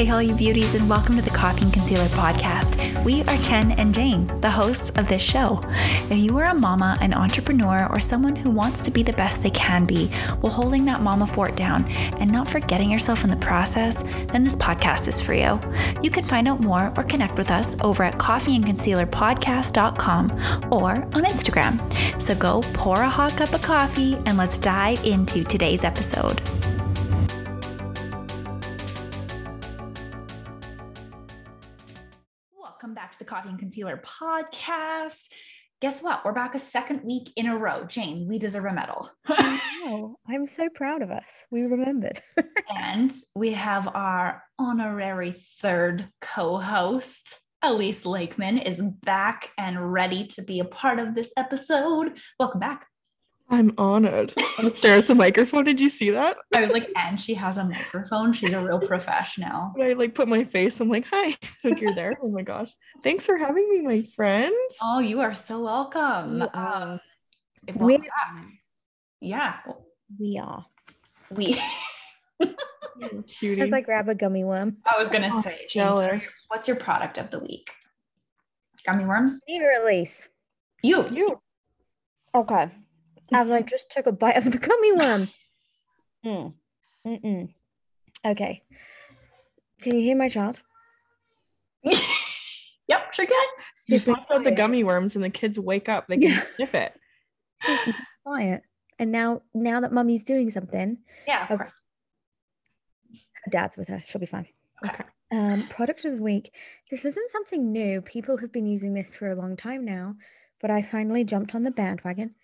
Hey, all you beauties, and welcome to the Coffee and Concealer podcast. We are Chen and Jane, the hosts of this show. If you are a mama, an entrepreneur, or someone who wants to be the best they can be while holding that mama fort down and not forgetting yourself in the process, then this podcast is for you. You can find out more or connect with us over at coffeeandconcealerpodcast.com or on Instagram. So go pour a hot cup of coffee and let's dive into today's episode. Welcome back to the Coffee and Concealer podcast. Guess what? We're back a second week in a row. Jane, we deserve a medal. Wow, I'm so proud of us. We remembered. and we have our honorary third co host, Elise Lakeman, is back and ready to be a part of this episode. Welcome back. I'm honored. I'm gonna stare at the microphone. Did you see that? I was like, and she has a microphone. She's a real professional. When I like put my face, I'm like, hi, like you're there. Oh my gosh. Thanks for having me, my friends. Oh, you are so welcome. Um, if- We welcome back. yeah, we are. we. Cutie. As I grab a gummy worm. I was gonna Oh, say, Jane, jealous. What's your product of the week? Gummy worms. New release. You. you. Okay. As I just took a bite of the gummy worm. Mm. Mm-mm. Okay. Can you hear my child? yep, sure can. You talked about the gummy worms and the kids wake up, they can Yeah. sniff it. Quiet. And now, now that mummy's doing something, Yeah, of Okay. course. her dad's with her. She'll be fine. Okay. Um, product of the week. This isn't something new. People have been using this for a long time now, but I finally jumped on the bandwagon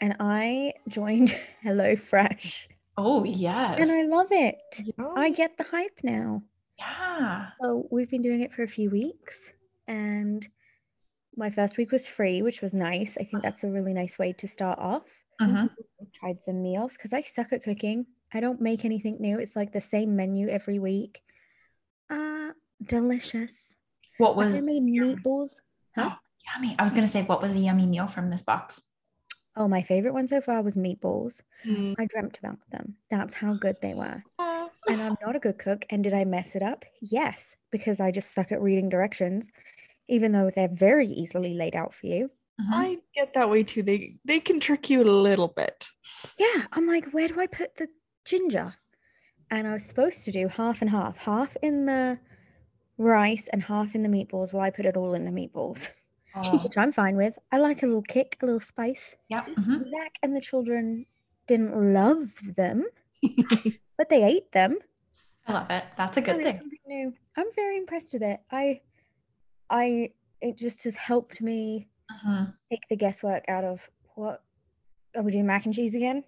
and I joined HelloFresh Oh yes. and I love it. Yeah. I get the hype now. yeah. So we've been doing it for a few weeks and my first week was free, which was nice. I think that's a really nice way to start off. Mhm. tried some meals because I suck at cooking. I don't make anything new. It's like the same menu every week. Uh delicious. What was I made your- meatballs. Huh? Oh, yummy? I was gonna say, what was a yummy meal from this box? Oh, my favorite one so far was meatballs. Mm. I dreamt about them. That's how good they were. Aw. And I'm not a good cook. And did I mess it up? Yes, because I just suck at reading directions, even though they're very easily laid out for you. Mhm. I get that way too. They they can trick you a little bit. Yeah, I'm like, where do I put the ginger? And I was supposed to do half and half, half in the rice and half in the meatballs. Well, I put it all in the meatballs, Oh, which I'm fine with. I like a little kick, a little spice. yeah. mhm. Zach and the children didn't love them, but they ate them. I love it. That's a good thing. Something new. I'm very impressed with it. I, I, it just has helped me Mhm. take the guesswork out of what are we doing mac and cheese again?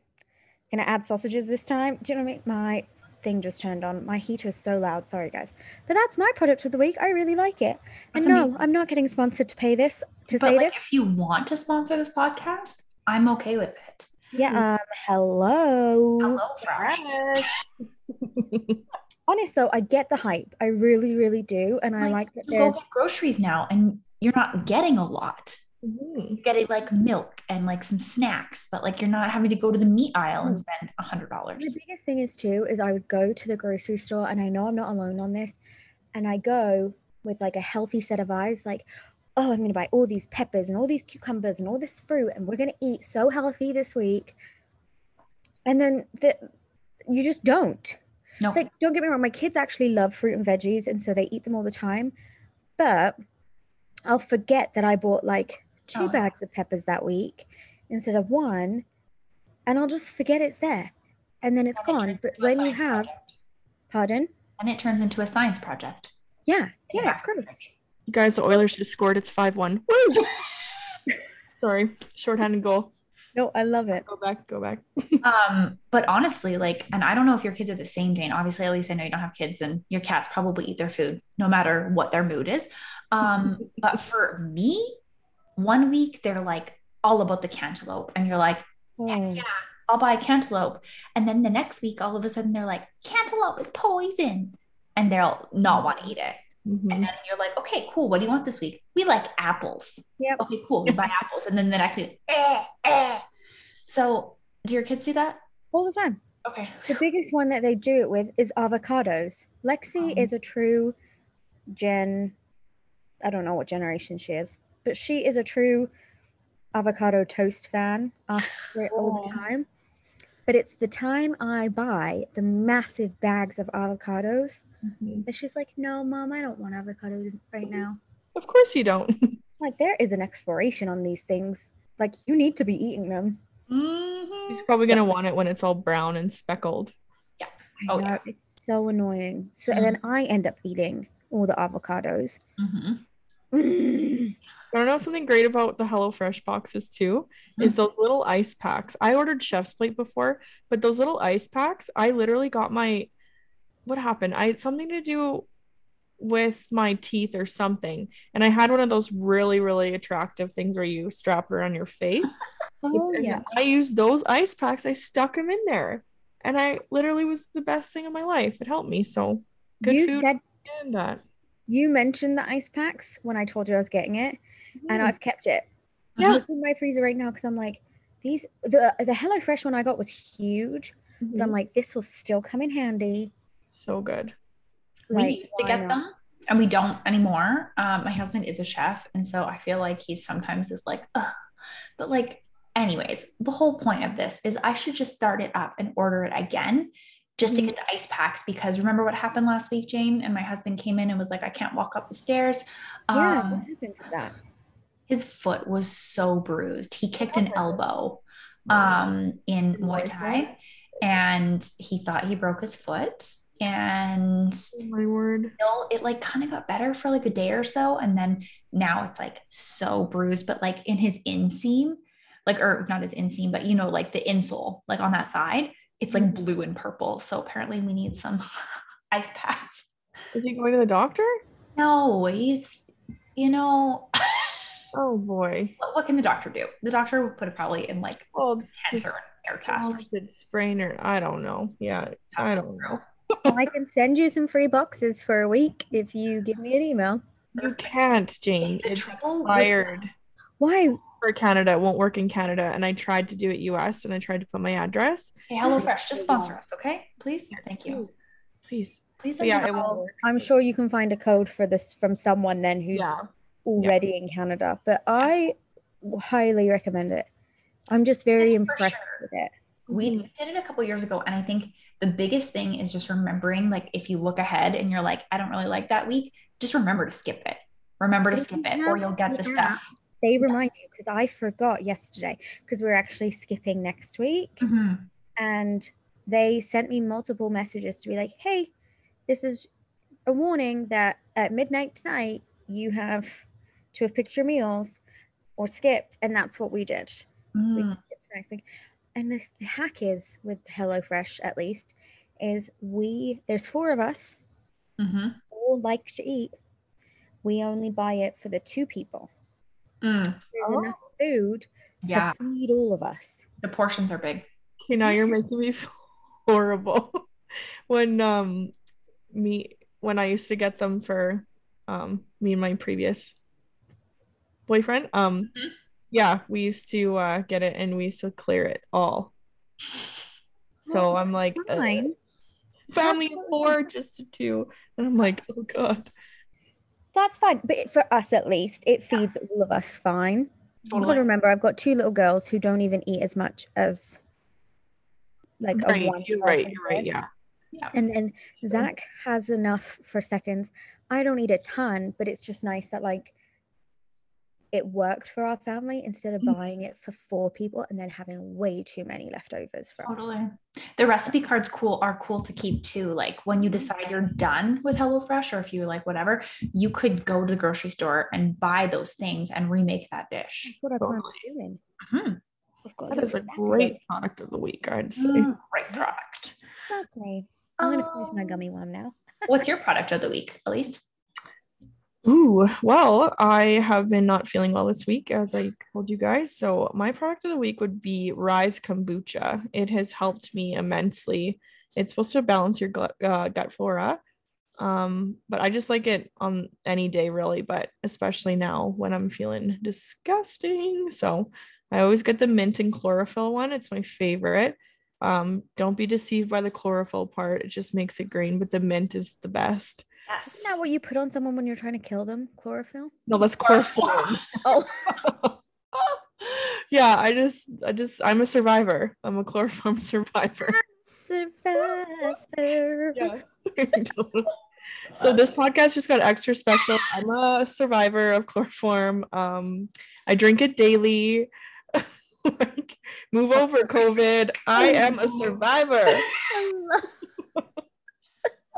Gonna add sausages this time? Do you know what I mean? My thing just turned on. My heater is so loud. Sorry, guys. But that's my product of the week. I really like it. And That's no, amazing. I'm not getting sponsored to pay this to But say like, this. if you want to sponsor this podcast, I'm okay with it. Yeah. Um. Hello. Hello, Fresh. Honest though, I get the hype. I really, really do, and I Like, like that you go there's. get groceries now, and you're not getting a lot. Mhm. Getting like milk and like some snacks, but like you're not having to go to the meat aisle and Mm. spend a hundred dollars. The biggest thing is too is I would go to the grocery store, and I know I'm not alone on this, and I go with like a healthy set of eyes, like, oh, I'm gonna buy all these peppers and all these cucumbers and all this fruit, and we're gonna eat so healthy this week. And then the, you just don't. No, Like, don't get me wrong, my kids actually love fruit and veggies, and so they eat them all the time. But I'll forget that I bought like two Oh, bags of peppers that week instead of one, and I'll just forget it's there, and then it's And gone. turns But when you have, project. pardon, and it turns into a science project. yeah, yeah, Yeah. it's gross. You guys, the Oilers just scored. It's 5-1. Woo! Sorry. Shorthanded goal. No, I love it. Go back, go back. Um, but honestly, like, and I don't know if your kids are the same, Jane. Obviously, at least I know you don't have kids, and your cats probably eat their food no matter what their mood is. Um, but for me, one week they're like all about the cantaloupe, and you're like, Oh, yeah, I'll buy a cantaloupe. And then the next week, all of a sudden, they're like, cantaloupe is poison, and they'll not want to eat it. Mhm. And then you're like, okay, cool. What do you want this week? We like apples. Yep. Okay, cool. You buy apples. And then the next week, eh, eh. So do your kids do that? all the time. Okay. The biggest one that they do it with is avocados. Lexi Oh. is a true gen. I don't know what generation she is, but she is a true avocado toast fan. Asks for it all the time. But it's the time I buy the massive bags of avocados, Mhm. and she's like, "No, mom, I don't want avocados right now." Of course you don't. Like there is an expiration on these things. Like you need to be eating them. Mhm. He's probably gonna want it when it's all brown and speckled. I Oh, know, yeah. it's so annoying. So and then I end up eating all the avocados. Mhm. I don't know something great about the HelloFresh boxes too is those little ice packs. I ordered Chef's Plate before, but those little ice packs, I literally got my what happened? I had something to do with my teeth or something, and I had one of those really, really attractive things where you strap it around your face. Oh And yeah. I used those ice packs. I stuck them in there, and I literally was the best thing in my life. It helped me. So good you food said that. you mentioned the ice packs when I told you I was getting it, and Mm. I've kept it. Yeah. It's in my freezer right now because I'm like, these the the HelloFresh one I got was huge, but I'm Mhm. like, this will still come in handy. so good. we used to get not? them and we don't anymore. Um, my husband is a chef, and so I feel like he sometimes is like, Ugh. but like, anyways, the whole point of this is I should just start it up and order it again. Just to Mhm. get the ice packs because remember what happened last week, Jane? And my husband came in and was like, I can't walk up the stairs. Yeah, Um, what happened to that? His foot was so bruised. He kicked an elbow um, in Muay Thai and he thought he broke his foot. And Oh my word. it like kind of got better for like a day or so. And then now it's like so bruised, but like in his inseam, like, or not his inseam, but you know, like the insole, like on that side, it's like blue and purple. So apparently we need some ice packs. Is he going to the doctor? No, he's, you know, Oh boy. what, what can the doctor do? The doctor would put it probably in like Well, tent or an air cast. or talented sprainer. I don't know. Yeah, I don't know. I can send you some free boxes for a week if you give me an email. You can't, Jane. It's trouble expired Why? for Canada. It won't work in Canada. And I tried to do it US and I tried to put my address. Hey, HelloFresh, just sponsor us, okay? Please. Thank you. Please. Please. Please yeah, us it won't. I'm sure you can find a code for this from someone then who's Yeah. Already in Canada, but I highly recommend it. I'm just very For impressed sure. with it. we did it a couple years ago and i think the biggest thing is just remembering like if you look ahead and you're like i don't really like that week just remember to skip it remember to skip it or you'll get the stuff They remind you because I forgot yesterday because we're actually skipping next week. Mhm. and they sent me multiple messages to be like, "Hey, this is a warning that at midnight tonight you have to have picked your meals or skipped," and that's what we did. We Mm. skipped next week. And the, the hack is with HelloFresh, at least, is we there's four of us Mhm. all like to eat. We only buy it for the two people. Mm. There's Oh. enough food to feed all of us. the portions are big Okay, now you're making me horrible. when um me when I used to get them for um me and my previous boyfriend, um Mhm. yeah, we used to uh get it and we used to clear it all. So Oh, I'm like uh, Fine. family of four, just two. And I'm like, oh god. That's fine. But for us at least, it feeds all of us fine. You've got to remember, I've got two little girls who don't even eat as much as like a one. you're right, you're right, yeah. yeah And then Zach has enough for seconds. I don't eat a ton, but it's just nice that like it worked for our family instead of Mm. buying it for four people and then having way too many leftovers for us. Totally. The recipe cards cool are cool to keep too. Like when you decide you're done with HelloFresh or if you like whatever, you could go to the grocery store and buy those things and remake that dish. That's what I plan on Totally. doing. Mhm. I've got That is a those great product of the week, I'd say. Mm, Great product. Exactly. I'm gonna finish my Um, gummy one now. What's your product of the week, Elise? Ooh, well, I have been not feeling well this week, as I told you guys. So, my product of the week would be Rise Kombucha. It has helped me immensely. It's supposed to balance your gut, uh, gut flora. Um, but I just like it on any day, really, but especially now when I'm feeling disgusting. So, I always get the mint and chlorophyll one. It's my favorite. Um, don't be deceived by the chlorophyll part. It just makes it green, but the mint is the best. Yes. Isn't that what you put on someone when you're trying to kill them? Chlorophyll? No, that's chloroform. Oh, yeah, I just I just I'm a survivor. I'm a chloroform survivor. survivor. Yeah. so this podcast just got extra special. I'm a survivor of chloroform. Um, I drink it daily. like, move over, COVID. I am a survivor.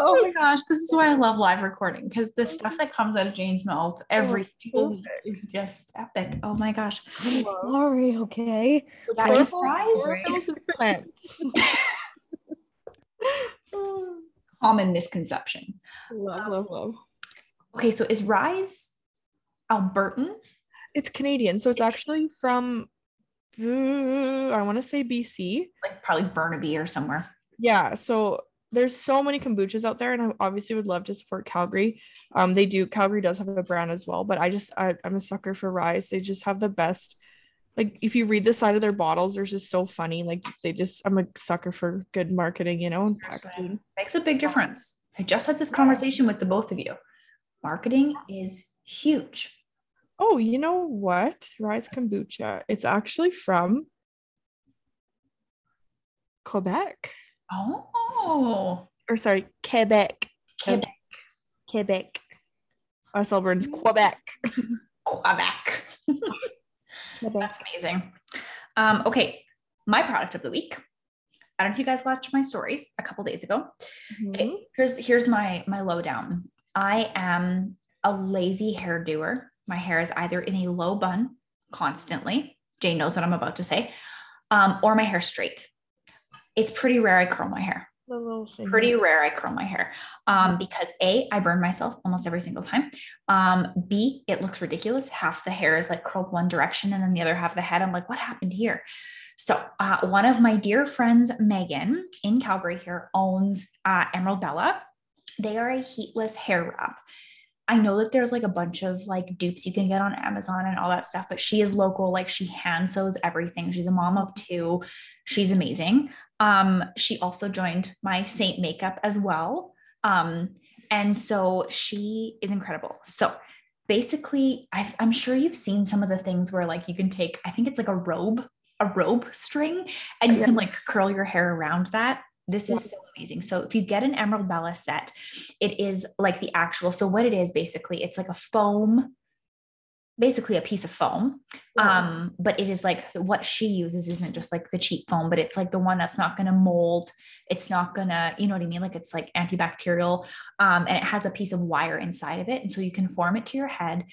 Oh my gosh, this is why I love live recording because the stuff that comes out of Jane's mouth every single week is just epic. Oh my gosh. Sorry, okay. Yeah, is Chlorophyll Rise chlorophyll is is plants. common misconception. love, love, love. Okay, so is Rise Albertan? It's Canadian, so it's actually from uh, I want to say BC. Like probably Burnaby or somewhere. Yeah, so there's so many kombuchas out there, and I obviously would love to support Calgary. Um, they do Calgary does have a brand as well, but I just I, I'm a sucker for Rise. They just have the best. Like if you read the side of their bottles, they're just so funny. Like they just I'm a sucker for good marketing, you know, and packaging. Makes a big difference. I just had this conversation with the both of you. Marketing is huge. Oh, you know what? Rise kombucha. It's actually from Quebec. Oh, Or sorry, Quebec. Quebec. Quebec. Us Albertans, Quebec. Quebec. Quebec. That's amazing. Um, okay, my product of the week. I don't know if you guys watched my stories a couple days ago. Okay, here's here's my my lowdown. I am a lazy hair doer. My hair is either in a low bun constantly. Jane knows what I'm about to say, um, or my hair straight. It's pretty rare I curl my hair. The little thing. Pretty rare I curl my hair um, because A, I burn myself almost every single time. Um, B, it looks ridiculous. Half the hair is like curled one direction and then the other half of the head. I'm like, what happened here? So, uh, one of my dear friends, Megan in Calgary here, owns uh, Emerald Bella. They are a heatless hair wrap. I know that there's like a bunch of like dupes you can get on Amazon and all that stuff, but she is local. Like she hand sews everything. She's a mom of two. She's amazing. Um, she also joined my Saint makeup as well. Um, and so she is incredible. So basically, i I'm sure you've seen some of the things where like you can take, I think it's like a robe, a robe string, and you can like curl your hair around that. This is so amazing. So if you get an Emerald Bella set, it is like the actual. So what it is basically, it's like a foam, basically a piece of foam. Um, but it is like what she uses isn't just like the cheap foam, but it's like the one that's not going to mold. It's not gonna, you know what I mean? Like it's like antibacterial. Um, and it has a piece of wire inside of it. And so you can form it to your head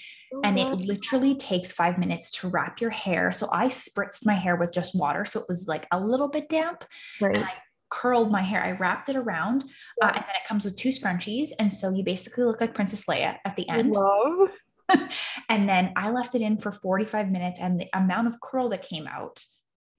and it literally takes five minutes to wrap your hair. So I spritzed my hair with just water. So it was like a little bit damp right. and I curled my hair. I wrapped it around uh, and then it comes with two scrunchies. And so you basically look like Princess Leia at the end. love. And then I left it in for 45 minutes and the amount of curl that came out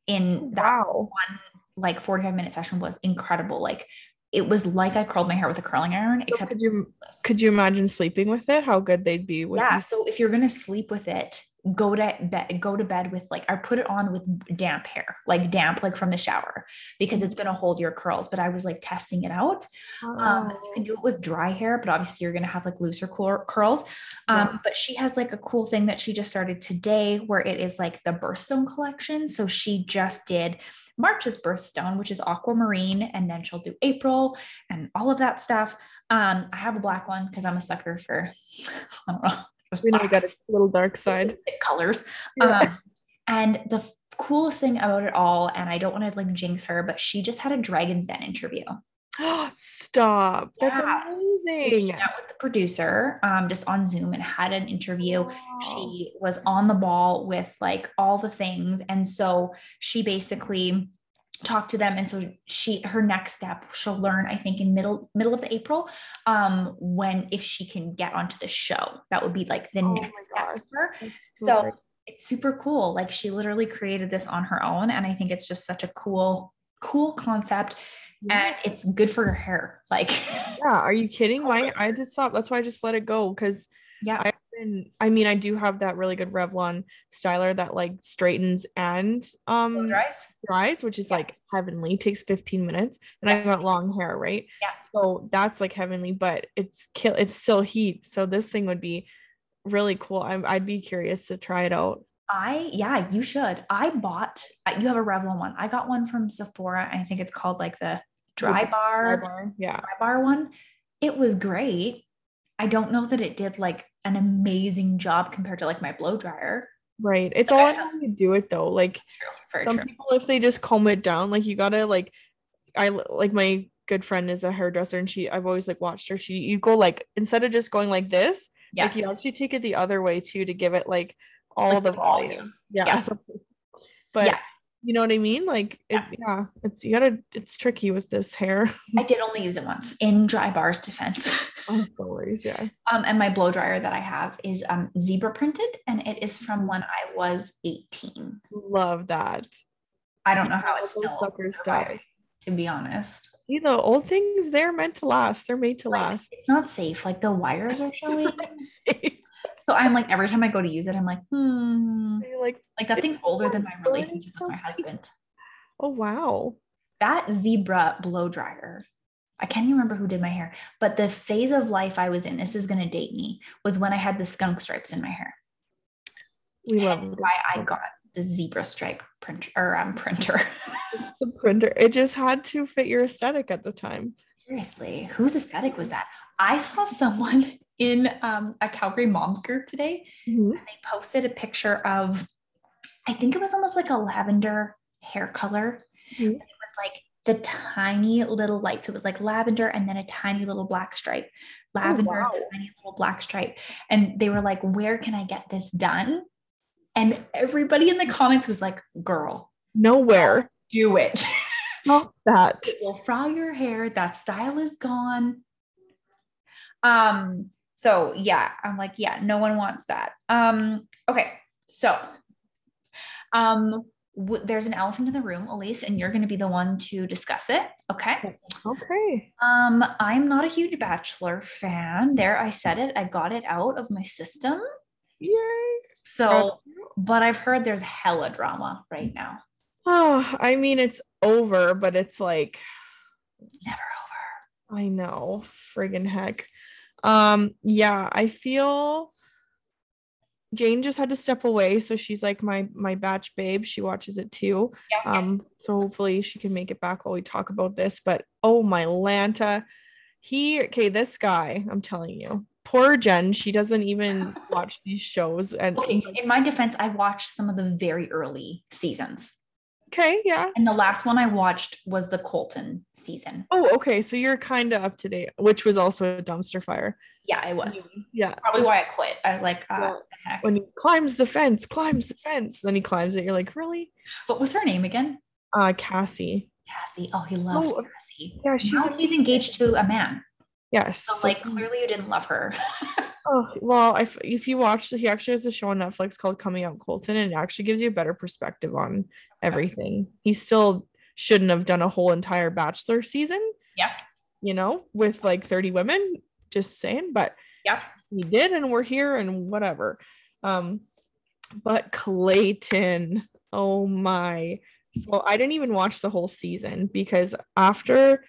in that Wow. one like 45 minute session was incredible. Like it was like I curled my hair with a curling iron, except could you could you imagine sleeping with it? How good they'd be with yeah you? so if you're gonna sleep with it go to bed go to bed with like i put it on with damp hair like damp like from the shower because it's gonna hold your curls. But i was like testing it out. Um you can do it with dry hair but obviously you're gonna have like looser cur- curls. Um Yeah. but she has like a cool thing that she just started today where it is like the birthstone collection. So she just did march's birthstone which is aquamarine and then she'll do april and all of that stuff. Um i have a black one because i'm a sucker for i don't know we know we got a little dark side. colors. Yeah. Um, and the coolest thing about it all, and I don't want to like jinx her, but she just had a Dragon's Den interview. Stop. That's Yeah. So she amazing. met with the producer um, just on Zoom and had an interview. Wow. She was on the ball with like all the things. And so she basically talked to them and so she her next step she'll learn i think in middle middle of the april um when if she can get onto the show that would be like the Oh next step for her so great. it's super cool. Like she literally created this on her own. And I think it's just such a cool, cool concept. And it's good for your hair. Like, yeah, are you kidding? Why I just stopped. That's why I just let it go because yeah. I even- I mean, I do have that really good Revlon styler that like straightens and um Blow dries. dries, which is Yeah. like heavenly, takes 15 minutes. And I got long hair, right? Yeah. So that's like heavenly, but it's kill it's still heat. So this thing would be really cool. I'm, I'd be curious to try it out. I yeah, you should. I bought. uh, You have a Revlon one. I got one from Sephora. I think it's called like the Drybar, dry bar, Yeah. Drybar one. It was great. I don't know that it did like an amazing job compared to like my blow dryer. Right. It's all how you do it though. Like True. Some true. people if they just comb it down like you gotta like I like my good friend is a hairdresser and she i've always like watched her she you go like instead of just going like this Yeah. like you actually take it the other way too to give it like all Like the the volume, volume. yeah, Yeah. so- but Yeah. You know what i mean like it, Yeah. yeah it's you gotta it's tricky with this hair I did only use it once in Drybar's defense. oh, no worries yeah um, and my blow dryer that I have is um zebra printed and it is from when I was 18. love that I don't know how it's still suckers die. to be honest. you know old things they're meant to last they're made to Like, last it's not safe. Like the wires are showing. It's not safe. So I'm like, every time I go to use it, I'm like, hmm, like like that thing's older than my relationship with my husband. oh wow That zebra blow dryer, I can't even remember who did my hair, but the phase of life I was in, this is going to date me, was when I had the skunk stripes in my hair. we love it. why I got the zebra stripe printer or um, printer. the printer. It just had to fit your aesthetic at the time. Seriously, whose aesthetic was that? I saw someone in um, a Calgary moms group today Mhm. and they posted a picture of i think it was almost like a lavender hair color Mhm. It was like the tiny little light so it was like lavender and then a tiny little black stripe lavender wow. tiny little black stripe and they were like where can i get this done and everybody in the comments was like girl Nowhere. do it Stop that. will fry your hair that style is gone um so yeah i'm like yeah no one wants that um okay so um w- there's an elephant in the room elise and you're going to be the one to discuss it okay Okay. um i'm not a huge bachelor fan there i said it i got it out of my system Yay. so but i've heard there's hella drama right now Oh, I mean, it's over, but it's like, it's never over I know, friggin' heck. Um, yeah, I feel Jane just had to step away, so she's like my my batch babe. She watches it too. yeah Um, so hopefully she can make it back while we talk about this. But oh my Lanta, he okay, this guy, I'm telling you, poor Jen, she doesn't even watch these shows. And okay in my defense i watched some of the very early seasons okay, yeah. And the last one I watched was the Colton season. Oh, okay. So you're kind of up to date, which was also a dumpster fire. Yeah, it was Yeah. probably why I quit. I was like, uh, Yeah. what the heck? When he climbs the fence, climbs the fence, then he climbs it. You're like, really? What was her name again? Uh, Cassie. Cassie. Oh, he loves Oh, Cassie. Yeah, she's Now he's engaged to a man. yes. So, like, clearly you didn't love her. Oh well, if if you watch, he actually has a show on Netflix called Coming Out Colton, and it actually gives you a better perspective on everything. He still shouldn't have done a whole entire Bachelor season, yeah. you know, with like 30 women. Just saying, but Yeah. he did, and we're here, and whatever. Um, but Clayton, oh my! So I didn't even watch the whole season because after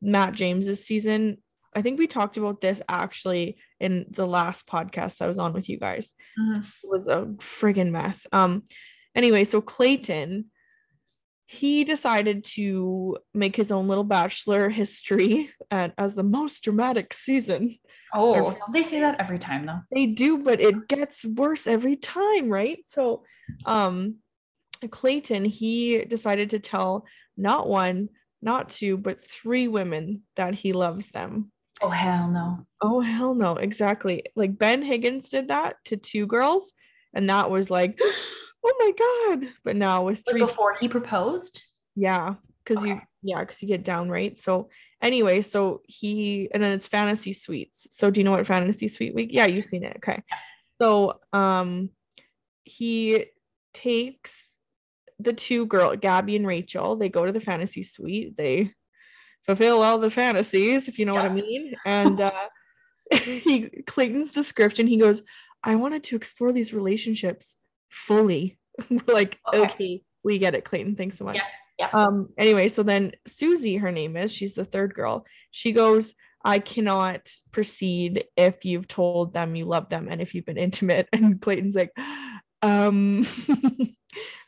Matt James's season, I think we talked about this actually in the last podcast I was on with you guys. Mhm. It was a friggin' mess. Um, anyway, so Clayton, he decided to make his own little bachelor history at, as the most dramatic season. Oh, don't they say that every time though? They do, but it gets worse every time, right? So, um, Clayton, he decided to tell not one, not two, but three women that he loves them. Oh hell no. Oh hell no, exactly. Like Ben Higgins did that to two girls, and that was like, oh my god. But now with But three, before he proposed? yeah, because you yeah, because you get down right. So anyway, so he and then it's fantasy suites. So do you know what fantasy suite week? Yeah, you've seen it. Okay. So um he takes the two girl, Gabby and Rachel, they go to the fantasy suite. They fulfill all the fantasies, if you know what I mean. And uh he Clayton's description, he goes, I wanted to explore these relationships fully. We're like, Okay. okay. we get it, Clayton. Thanks so much. Yeah, yeah. Um, anyway, so then Susie, her name is, she's the third girl. She goes, I cannot proceed if you've told them you love them and if you've been intimate. And Clayton's like, um,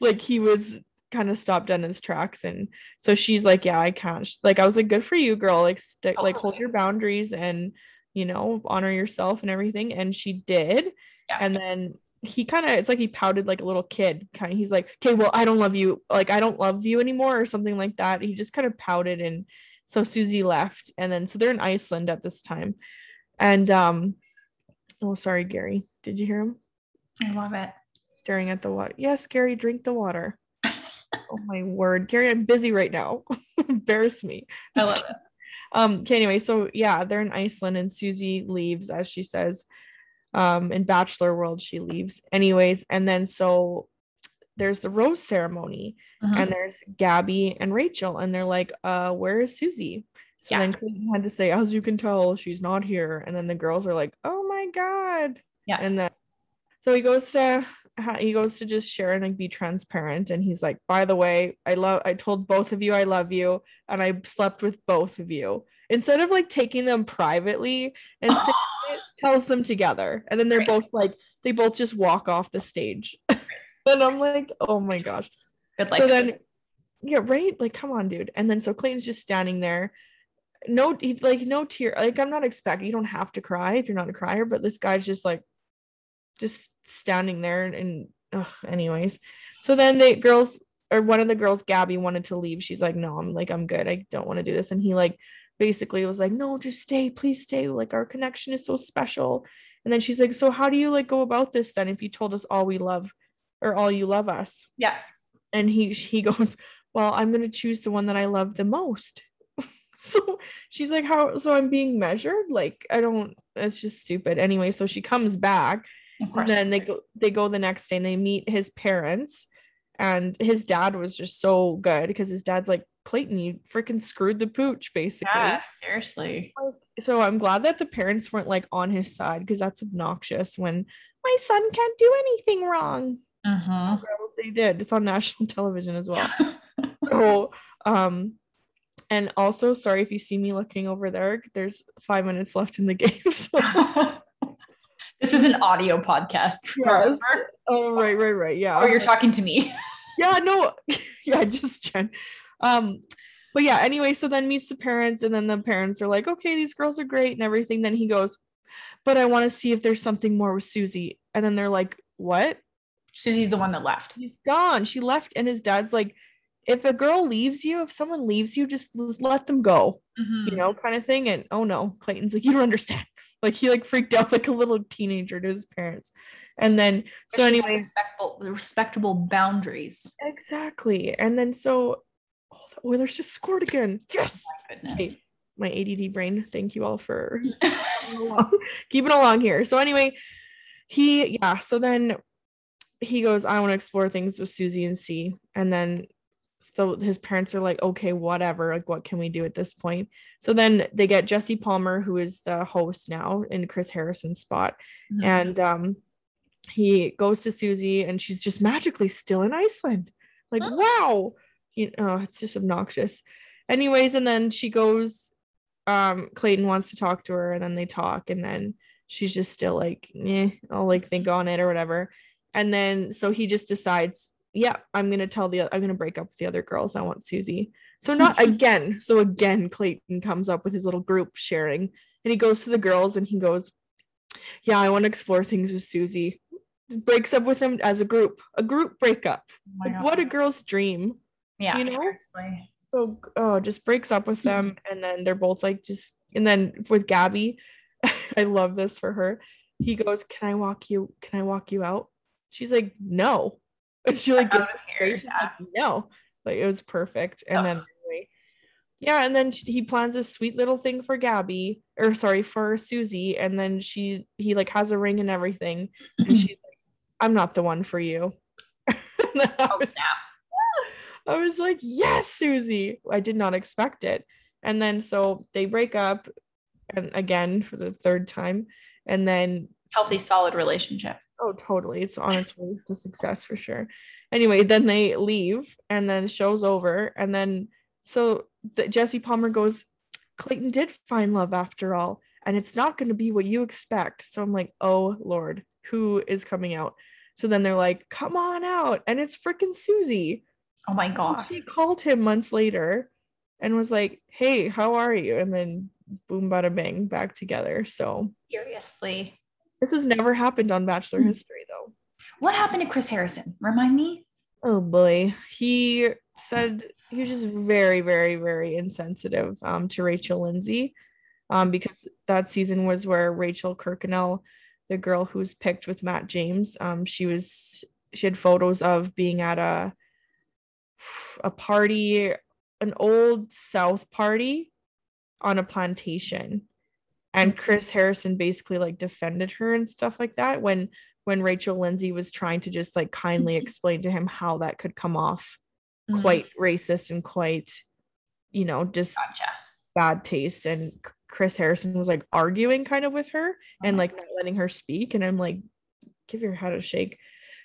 like he was kind of stopped in his tracks. And so she's like, Yeah, I can't. Like, I was like, Good for you, girl. Like, stick, like, hold your boundaries and, you know, honor yourself and everything. And she did. Yeah. And then he kind of, it's like he pouted like a little kid. Kind of, he's like, Okay, well, I don't love you. Like, I don't love you anymore, or something like that. He just kind of pouted. And so Susie left. And then, so they're in Iceland at this time. And, um, oh, sorry, Gary. Did you hear him? I love it. staring at the water. Yes, Gary, drink the water. Oh my word, Gary, I'm busy right now. Embarrass me. I love it. Um. Okay. Anyway, so yeah, they're in Iceland, and Susie leaves, as she says. Um. In Bachelor World, she leaves. Anyways, and then so there's the rose ceremony, Mhm. and there's Gabby and Rachel, and they're like, "Uh, where is Susie?" So Yeah. then Clayton had to say, "As you can tell, she's not here." And then the girls are like, "Oh my god!" Yeah. And then so he goes to he goes to just share and like be transparent, and he's like, "By the way, I love I told both of you I love you, and I slept with both of you." Instead of like taking them privately and it, tells them together, and then they're Right. both like they both just walk off the stage. and I'm like, "Oh my gosh." Good so then yeah right like come on dude and then so clayton's just standing there no like no tear like i'm not expecting you don't have to cry if you're not a crier but this guy's just like just standing there and ugh, anyways. So then the girls or one of the girls gabby wanted to leave. She's like no i'm like i'm good. I don't want to do this. And he like basically was like no just stay. Please stay. Like our connection is so special. And then she's like so how do you like go about this then if you told us all we love or all you love us? Yeah. and he he goes well i'm going to choose the one that i love the most. So she's like how so i'm being measured? Like i don't it's just stupid. Anyway so she comes back. And then they go they go the next day and they meet his parents. And his dad was just so good because his dad's like clayton you freaking screwed the pooch basically. Yeah, seriously. so i'm glad that the parents weren't like on his side because that's obnoxious when my son can't do anything wrong. Girl, they did. It's on national television as well. So um and also sorry if you see me looking over there there's five minutes left in the game so this is an audio podcast. Yes. oh right right right yeah Or you're talking to me. yeah no yeah just jen um but yeah anyway so then meets the parents and then the parents are like okay these girls are great and everything then he goes but i want to see if there's something more with susie and then they're like what Susie's the one that left. she's gone she left and his dad's like if a girl leaves you if someone leaves you just let them go Mhm. you know, kind of thing. And oh no, Clayton's like, you don't understand. Like he like freaked out like a little teenager to his parents. And then so But she had anyway, respectable, respectable boundaries. exactly. And then so oh, the Oilers just scored again. Yes. Oh my goodness. Okay. My ADD brain. Thank you all for keeping along- keeping along here. So anyway, he yeah, so then he goes, I want to explore things with Susie and C. And then so his parents are like, okay, whatever. Like, what can we do at this point? So then they get Jesse Palmer, who is the host now in Chris Harrison's spot. Mhm. And um he goes to Susie and she's just magically still in Iceland. Like, Oh. wow. You know, it's just obnoxious. Anyways, and then she goes, um, Clayton wants to talk to her, and then they talk, and then she's just still like, eh, I'll like think on it or whatever. And then so he just decides, yeah, I'm gonna tell the I'm gonna break up with the other girls. I want Susie. So not again. So again, Clayton comes up with his little group sharing, and he goes to the girls and he goes, Yeah, I want to explore things with Susie. Breaks up with him as a group, a group breakup. Oh Like, what a girl's dream. yeah, you know? seriously. So oh, just breaks up with them, and then they're both like just and then with Gabby, I love this for her. He goes, Can I walk you? Can I walk you out? She's like, No. And she like Out of here, She's yeah. like, no. Like it was perfect. And then anyway yeah and then he plans a sweet little thing for gabby or sorry for susie. And then she he like has a ring and everything. And she's like i'm not the one for you. I, Oh was, snap! I was like yes susie. I did not expect it. And then so they break up and again for the third time. And then healthy, solid relationship. Oh, totally. It's on its way to success for sure. Anyway, then they leave and then the show's over. And then so the, Jesse Palmer goes, Clayton did find love after all. And it's not going to be what you expect. So I'm like, oh, Lord, who is coming out? So then they're like, come on out. And it's freaking Susie. Oh my God. She called him months later and was like, hey, how are you? And then boom, bada bang, back together. So Seriously. This has never happened on Bachelor Hmm. history, though. What happened to Chris Harrison? Remind me. Oh boy. He said he was just very, very, very insensitive um, to Rachel Lindsay um, because that season was where Rachel Kirkconnell, the girl who's picked with Matt James, um, she was she had photos of being at a a party, an old South party on a plantation. And Chris Harrison basically like defended her and stuff like that when when Rachel Lindsay was trying to just like kindly explain to him how that could come off Mm, quite racist and quite, you know, just Gotcha. bad taste. And Chris Harrison was like arguing kind of with her and like not letting her speak. And I'm like, give your head a shake.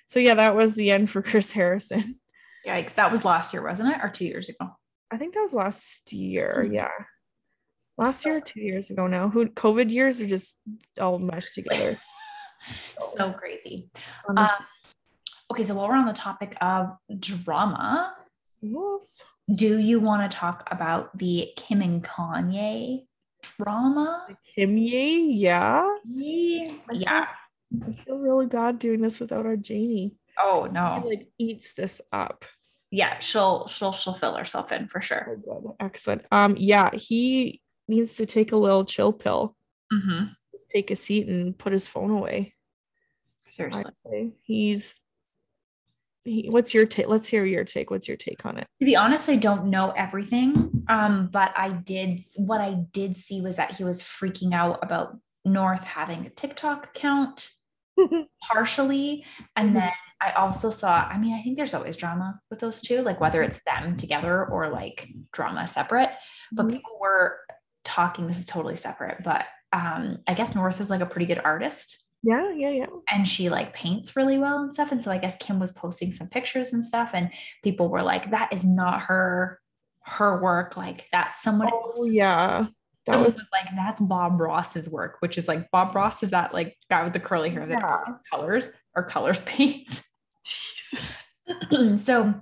So yeah, that was the end for Chris Harrison. Yikes. That was last year, wasn't it? Or two years ago? I think that was last year. Mhm. Yeah. Last year, or two years ago now. Who COVID years are just all meshed together. So crazy. Um, okay, so while we're on the topic of drama, Yes. do you want to talk about the Kim and Kanye drama? Kimye, yeah. Yeah. Yeah. I feel really bad doing this without our Janie. Oh She no. like eats this up. Yeah, she'll she'll she'll fill herself in for sure. Oh, good. Excellent. Um, yeah, he needs to take a little chill pill. Mm-hmm. Just take a seat and put his phone away. Seriously. He's he, what's your take? Let's hear your take. What's your take on it? To be honest, I don't know everything. Um, but I did what I did see was that he was freaking out about North having a TikTok account partially. And Mhm. then I also saw, I mean, I think there's always drama with those two, like whether it's them together or like drama separate. But Mhm. people were talking, this is totally separate, but um, I guess North is like a pretty good artist Yeah, yeah, yeah. and she like paints really well and stuff. And so I guess Kim was posting some pictures and stuff, and people were like, that is not her her work. Like that's someone Oh else's yeah. That Someone was was like, that's Bob Ross's work, which is like Bob Ross is that like guy with the curly hair that Yeah. colors or colors paints. Jeez. so,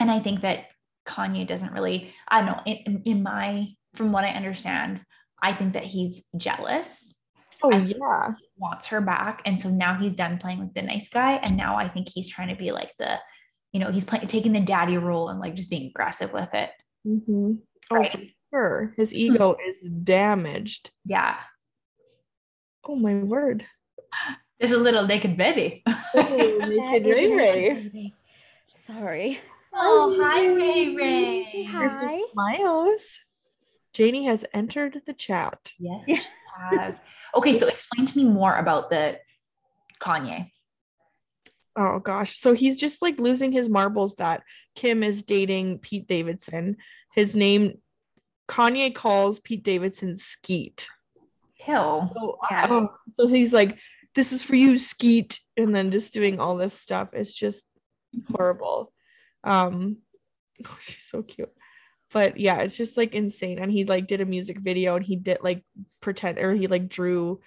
and I think that Kanye doesn't really, I don't know, in, in my, from what I understand, I think that he's jealous, Oh I- yeah. wants her back. And so now he's done playing like the nice guy. And now I think he's trying to be like the, you know, he's playing, taking the daddy role and like just being aggressive with it. hmm Oh, Right. for sure. His ego is damaged. Yeah. Oh my word. There's a little naked baby. Oh, naked Ray Ray. Sorry. Oh, hi, Ray Say Ray. hi. Here's smiles. Janie has entered the chat. Yes. she has. Okay, so explain to me more about the Kanye. Oh gosh. So he's just like losing his marbles that Kim is dating Pete Davidson. His name Kanye calls Pete Davidson Skeet. Hill. So, Yeah. oh, so he's like, this is for you, Skeet, and then just doing all this stuff. It's just horrible. Um, oh, she's so cute. But yeah, it's just like insane. And he like did a music video and he did like pretend or he like drew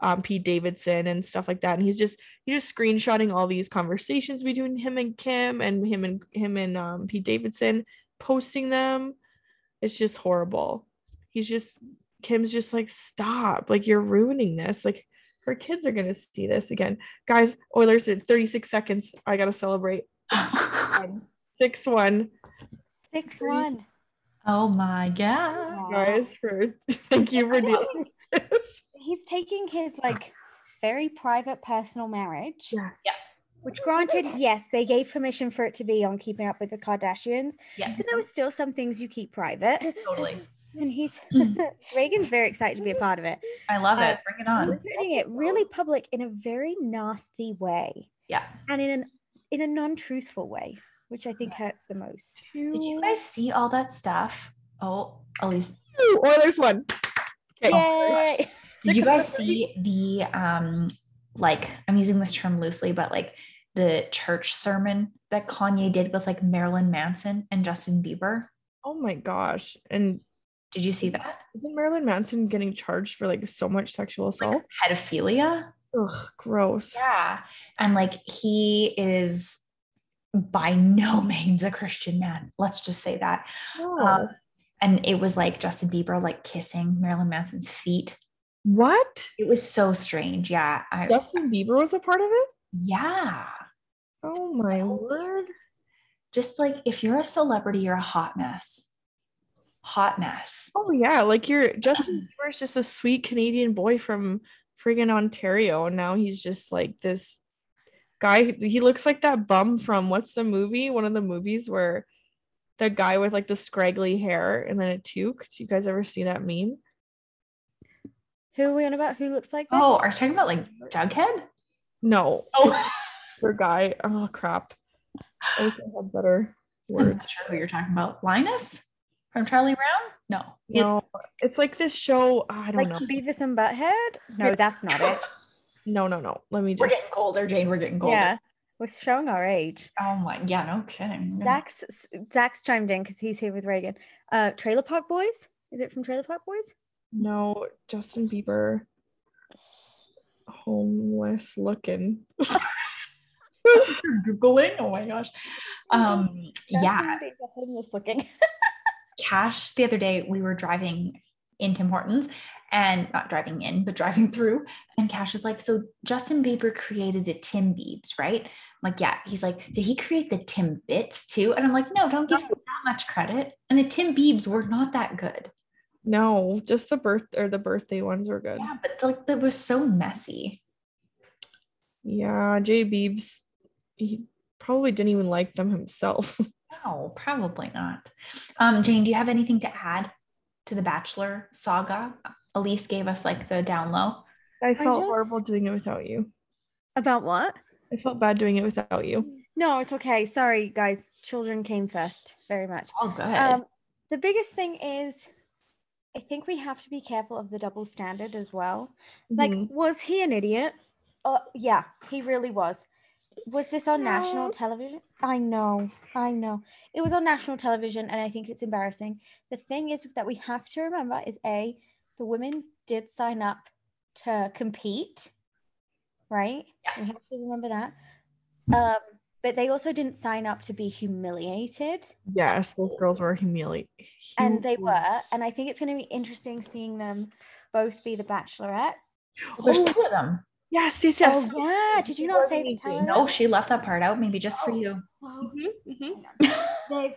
um Pete Davidson and stuff like that. And he's just he's just screenshotting all these conversations between him and Kim and him and him and um Pete Davidson, posting them. It's just horrible. He's just Kim's just like, stop, like you're ruining this. Like her kids are gonna see this again. Guys, Oilers in 36 seconds. I gotta celebrate. Six one, Six one. Oh my god. Guys, for thank you for dealing with this. He's taking his like very private personal marriage. Yes. Yeah. Which granted, yes, they gave permission for it to be on Keeping Up with the Kardashians, Yeah, but there were still some things you keep private. totally. And he's Mm. Reagan's very excited to be a part of it. I love Uh, it. Bring it He's on. putting it really public in a very nasty way Yeah. and in an in a non-truthful way, which I think hurts the most. Did you guys see all that stuff? Oh, Elise, Ooh, Oilers won. Okay. Yay! did you guys see the um like I'm using this term loosely, but like the church sermon that Kanye did with like Marilyn Manson and Justin Bieber. Oh my gosh. And Did you see that? isn't Marilyn Manson getting charged for like so much sexual assault? Like pedophilia. Ugh, gross. Yeah. And like he is by no means a Christian man. Let's just say that. No. Um, and it was like Justin Bieber like kissing Marilyn Manson's feet. what? It was so strange. Yeah. I, Justin Bieber was a part of it? yeah. Oh my word. Just like if you're a celebrity, you're a hot mess. Hot mess. Oh yeah, like you're Justin Bieber's just a sweet Canadian boy from friggin' Ontario, and now he's just like this guy. He looks like that bum from what's the movie? One of the movies where the guy with like the scraggly hair and then a toque. Do you guys ever see that meme? Who are we on about? Who looks like this? Oh, are you talking about like Jughead? No, Oh, the guy. Oh crap! I wish I had better I'm words. not sure who you're talking about. Linus from Charlie Brown? No. No, it's like this show. I don't like know. Beavis and Butthead? No, that's not it. No, no, no. Let me just. we're getting colder, Jane. We're getting colder. yeah, we're showing our age. Oh my. Yeah. No kidding. Zach's Zach's chimed in because he's here with Reagan. Uh, Trailer Park Boys. Is it from Trailer Park Boys? No, Justin Bieber. Homeless looking. googling. Oh my gosh. Um. Yeah. Justin Bieber, homeless looking. Cash the other day, we were driving in Tim Hortons and not driving in, but driving through. And Cash is like, So Justin Bieber created the Timbiebs, right? I'm like, yeah. He's like, Did he create the Timbits too? And I'm like, No, don't give him that much credit. And the Timbiebs were not that good. No, just the birth or the birthday ones were good. Yeah, but like that was so messy. Yeah, Jay Beebs, he probably didn't even like them himself. No, probably not. Um, Jane, do you have anything to add to the Bachelor saga? Elise gave us like the down low. I felt just- horrible doing it without you. About what? I felt bad doing it without you. No, it's okay. Sorry, guys. Children came first. Very much. All good. Um, the biggest thing is, I think we have to be careful of the double standard as well. Like, Mhm. was he an idiot? Uh, yeah, he really was. Was this on national television? I know, I know. It was on national television, and I think it's embarrassing. The thing is that we have to remember is a the women did sign up to compete, right? Yeah. We have to remember that. Um, but they also didn't sign up to be humiliated yes, those girls were humiliated. and they were and i think it's going to be interesting seeing them both be the bachelorette There's two of them. yes, yes, yes. oh yeah did you not say Amazing. tell No, she left that part out, maybe just for Oh. you. So Mhm, mhm. they've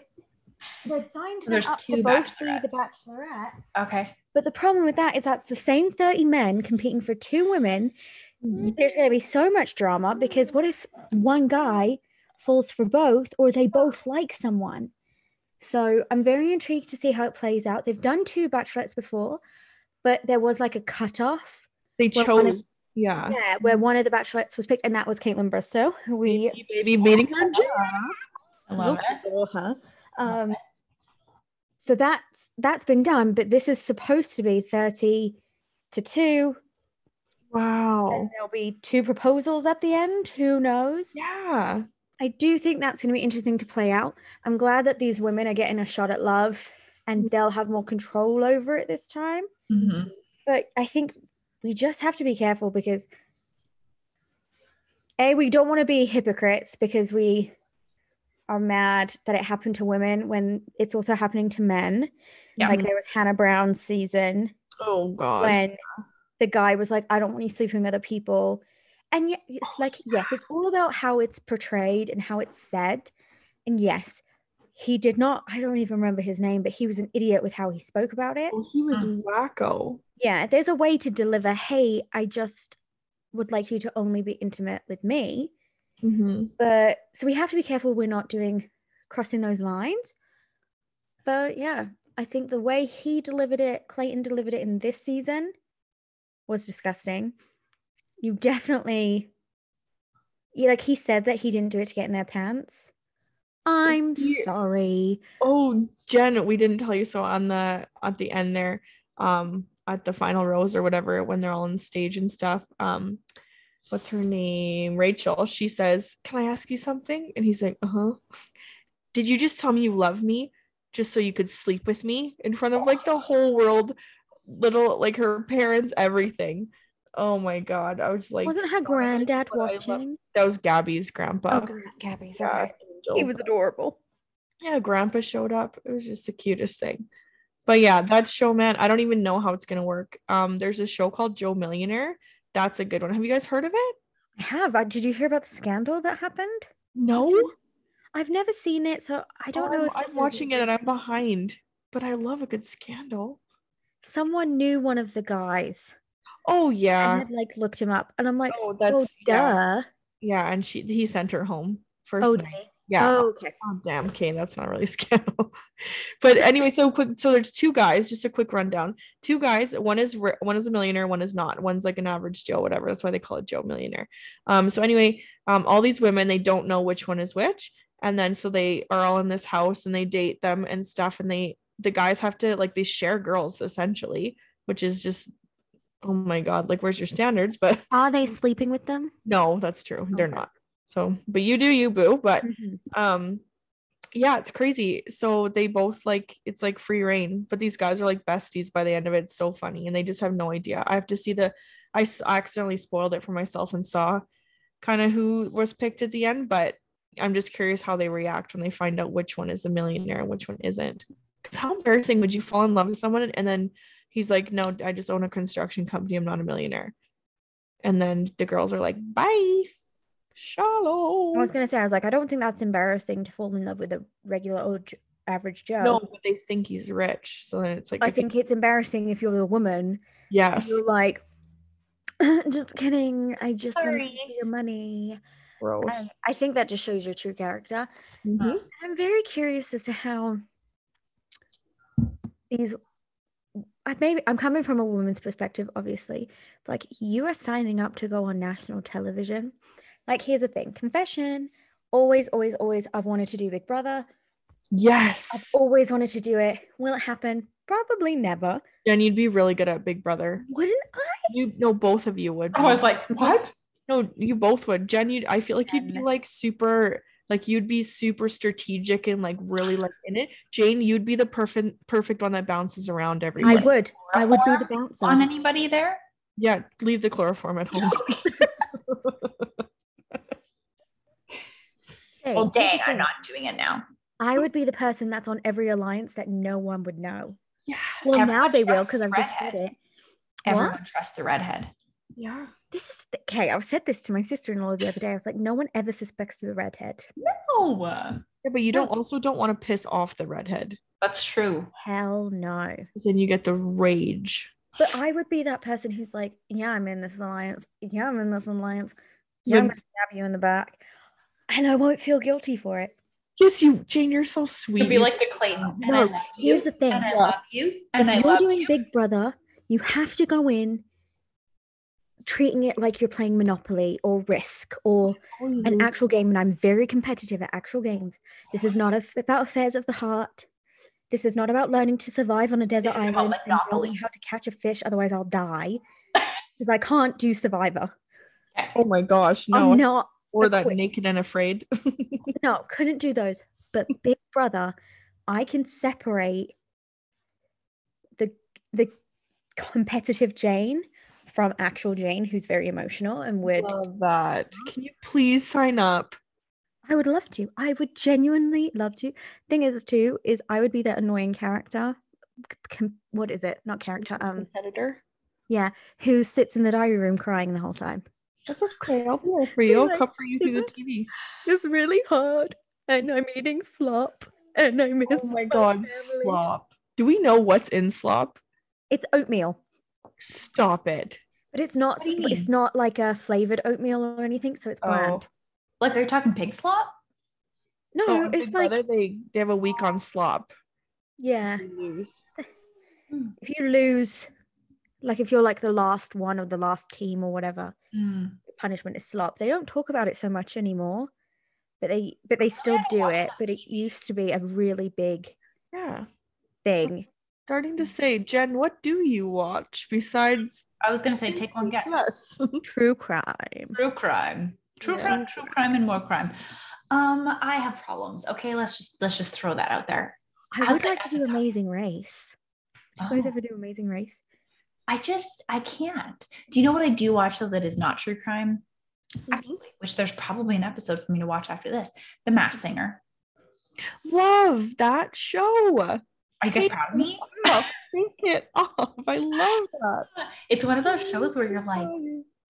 they've signed So them there's up two to both be the bachelorette Okay. But the problem with that is that's the same 30 men competing for two women Mhm. there's going to be so much drama because what if one guy falls for both or they both like someone so i'm very intrigued to see how it plays out they've done two bachelorettes before but there was like a cutoff They of- chose. Yeah. Yeah, where one of the bachelorettes was picked, and that was Kaitlyn Bristowe. We Baby, baby beating her. I love her. Um, so that's that's been done, but this is supposed to be thirty to two, and Wow. there'll be two proposals at the end. Who knows? Yeah. I do think that's going to be interesting to play out. I'm glad that these women are getting a shot at love, and they'll have more control over it this time. Mhm. but I think we just have to be careful because a we don't want to be hypocrites because we are mad that it happened to women when it's also happening to men. Yeah. Like there was Hannah Brown's season Oh God. when the guy was like, "I don't want you sleeping with other people," and yet, oh, like, yes, it's all about how it's portrayed and how it's said, and yes. He did not, I don't even remember his name, but he was an idiot with how he spoke about it Oh, he was mm. wacko. yeah there's a way to deliver hey i just would like you to only be intimate with me hmm but so we have to be careful we're not doing crossing those lines. But yeah i think the way he delivered it clayton delivered it in this season was disgusting. You definitely yeah, like he said that he didn't do it to get in their pants. I'm sorry. Oh, Jen, we didn't tell you so on the at the end there, um, at the final rose or whatever, when they're all on stage and stuff. Um, what's her name? Rachel. She says, Can I ask you something? And he's like, Uh huh. Did you just tell me you love me just so you could sleep with me in front of like the whole world, little like her parents, everything? Oh my god. I was like, Wasn't her granddad but I love-" watching? That was Gabby's grandpa. Oh, Gabby's Yeah, okay. He was adorable. yeah, grandpa showed up. It was just the cutest thing. But yeah, that show, man, I don't even know how it's gonna work. Um, there's a show called Joe Millionaire. That's a good one. Have you guys heard of it? I have. Uh, Did you hear about the scandal that happened? No. I've never seen it, so I don't know I'm, if I'm watching it and I'm behind, but I love a good scandal. Someone knew one of the guys Oh and yeah. had like looked him up, and I'm like, Oh, that's duh. yeah. yeah, and she he sent her home first. Oh, night. Yeah. Oh, okay. Oh damn, Kane, that's not really scandal. but anyway, so quick. So there's two guys. Just a quick rundown. Two guys. One is one is a millionaire. One is not. One's like an average Joe, whatever. That's why they call it Joe Millionaire. Um. So anyway, um, all these women they don't know which one is which, and then so they are all in this house and they date them and stuff, and they the guys have to like they share girls essentially, which is just. Oh my god, like where's your standards? But Are they sleeping with them? no, that's true. They're not. So, but you do you, boo. But Mhm. um yeah it's crazy. So they both like it's like free reign but these guys are like besties by the end of it. It's so funny and they just have no idea. I have to see the i accidentally spoiled it for myself and saw kind of who was picked at the end but i'm just curious how they react when they find out which one is the millionaire and which one isn't. Because how embarrassing would you fall in love with someone and then he's like no i just own a construction company. I'm not a millionaire. And then the girls are like bye shallow I was gonna say, I was like, I don't think that's embarrassing to fall in love with a regular old average Joe. No, but they think he's rich. So then it's like, I think it's embarrassing if you're the woman. yes, You're like, just kidding. I just want Sorry. your money. gross. And I think that just shows your true character. Mhm. I'm very curious as to how these. I maybe I'm coming from a woman's perspective, obviously. But like you are signing up to go on national television. Like here's the thing, confession. Always, always, always. I've wanted to do Big Brother. Yes. I've always wanted to do it. Will it happen? Probably never. Jen, you'd be really good at Big Brother. Wouldn't I? You know, both of you would. I was like, what? no, you both would. Jen, you I feel like you'd be like super, like you'd be super strategic and like really like in it. Jane, you'd be the perfect perfect one that bounces around everywhere. I would. I would be the Chloroform bouncer. On anybody there? Yeah, leave the chloroform at home. Hey, Well, dang, I'm not doing it now. I would be the person that's on every alliance that no one would know. yes. Well, now they will trusts because I've just said it. Everyone trusts the redhead. yeah. This is the, okay. I've said this to my sister-in-law the other day. I was like, no one ever suspects the redhead. No, Yeah, but you don't also don't want to piss off the redhead. that's true. Hell no. 'cause Then you get the rage. But I would be that person who's like, yeah, I'm in this alliance. Yeah, I'm in this alliance. Yeah, I'm gonna stab you in the back, and I won't feel guilty for it. Yes, you, Jane, you're so sweet. You'd be like the Clayton. Oh, and No, I love you, here's the thing. And I love you. And I if you're love doing you. Big Brother, you have to go in treating it like you're playing Monopoly or Risk or Always an actual game. And I'm very competitive at actual games. This is not a, about affairs of the heart. This is not about learning to survive on a desert This is about island and Monopoly. knowing how to catch a fish, otherwise I'll die. Because I can't do Survivor. Oh my gosh, no. I'm not or that equipped. naked and afraid. no, couldn't do those. But Big Brother, I can separate the the competitive Jane from actual Jane, who's very emotional and would Love that. Can you please sign up? I would love to. I would genuinely love to. Thing is, too, is I would be that annoying character. com- what is it? Not character. Um, Competitor. yeah, who sits in the diary room crying the whole time. That's okay. I'll be there for you. I'll like, cover you through the TV. It's really hard, and I'm eating slop, and I miss. Oh my god, slop. Do we know what's in slop? It's oatmeal. Stop it. But it's not. What do you s- It's not like a flavored oatmeal or anything, so it's Oh. bland. Like, are you talking pig slop? No, Oh, it's Big like they they have a week on slop. yeah. They lose. Hmm. If you lose, like if you're like the last one of the last team or whatever, Mm. punishment is slop. They don't talk about it so much anymore, but they but they still do it. But it used to be a really big Yeah. thing. starting to say, Jen, what do you watch besides I was gonna say take one guess. Yes. True crime. True crime. True Yeah. crime, true crime, and more crime. Um, I have problems. Okay, let's just let's just throw that out there. I As would like to do Amazing Race. do you guys Oh. ever do Amazing Race? I just I can't. Do you know what I do watch though that is not true crime? Actually, which there's probably an episode for me to watch after this. The Masked Singer. Love that show. Are you guys Take proud of me? Off, Take it off. I love that. It's one of those shows where you're like,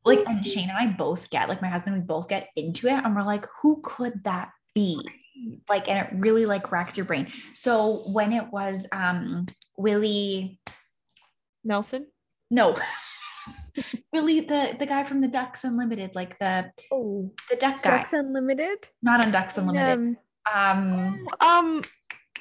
like, and Shane and I both get, like, my husband, we both get into it, and we're like, who could that be? Like, and it really like racks your brain. So when it was um Willie, Nelson. No, Willie, the the guy from the Ducks Unlimited, like the Oh, the duck guy, Ducks Unlimited. not on Ducks Unlimited. Um, Um, Um.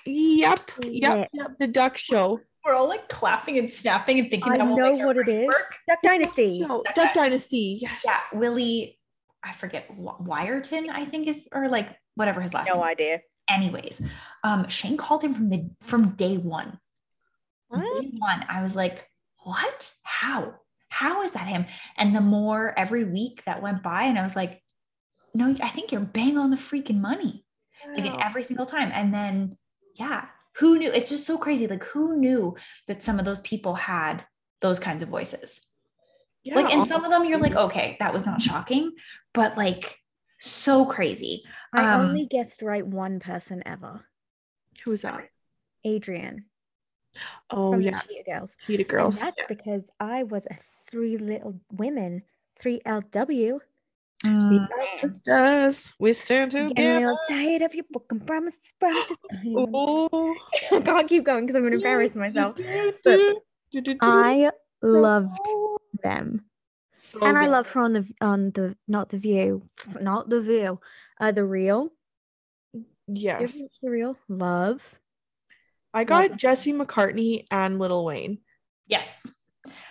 Yep. Yep. Yep. The Duck Show. we're all like clapping and snapping and thinking I that know make what it is. work. Duck Dynasty. No, Duck Duck Dynasty. Yes. Yeah, Willie, I forget Wy- Wyerton, I think is or like whatever his last name. No idea. Anyways, um, Shane called him from the from day one. What? Day one, I was like, what? How? How is that him? And the more every week that went by, and I was like, no, I think you're bang on the freaking money. Like every single time. And then, yeah, who knew? It's just so crazy. Like, who knew that some of those people had those kinds of voices? Yeah, like, and some of them you're like, okay, that was not shocking, but like, so crazy. I Um, only guessed right one person ever. Who was that? Adrienne Oh from yeah, the Cheetah Girls. Cheetah And Girls. that's because I was a three little women, three LW. Mm, sisters, we stand Getting a together. little tired of your broken promises, promises. Oh. I can't keep going because I'm going to embarrass myself. I loved them, So and I good. loved her on the on the not the View, not the View, uh, the Real. Yes, the Real? Love. I got Jesse McCartney and Little Wayne. yes.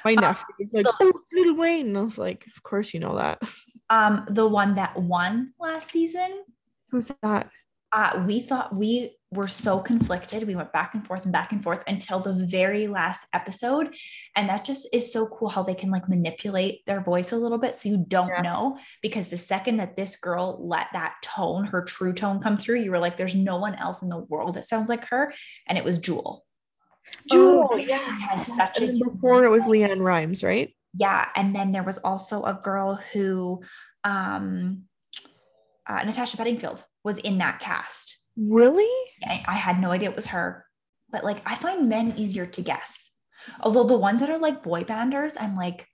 My Uh, nephew was like, so- "Oh, it's Little Wayne," and I was like, "Of course you know that." Um, the one that won last season, Who's that? Uh, we thought we were so conflicted. We went back and forth and back and forth until the very last episode. And that just is so cool how they can like manipulate their voice a little bit so you don't Yeah. know. Because the second that this girl let that tone, her true tone come through, you were like, there's no one else in the world that sounds like her. And it was Jewel. Jewel, Oh, yes. has such And a before it was LeAnn Rimes, right? Yeah. And then there was also a girl who, um, uh, Natasha Bedingfield was in that cast. Really? I, I had no idea it was her. But like, I find men easier to guess. Although the ones that are like boy banders, I'm like,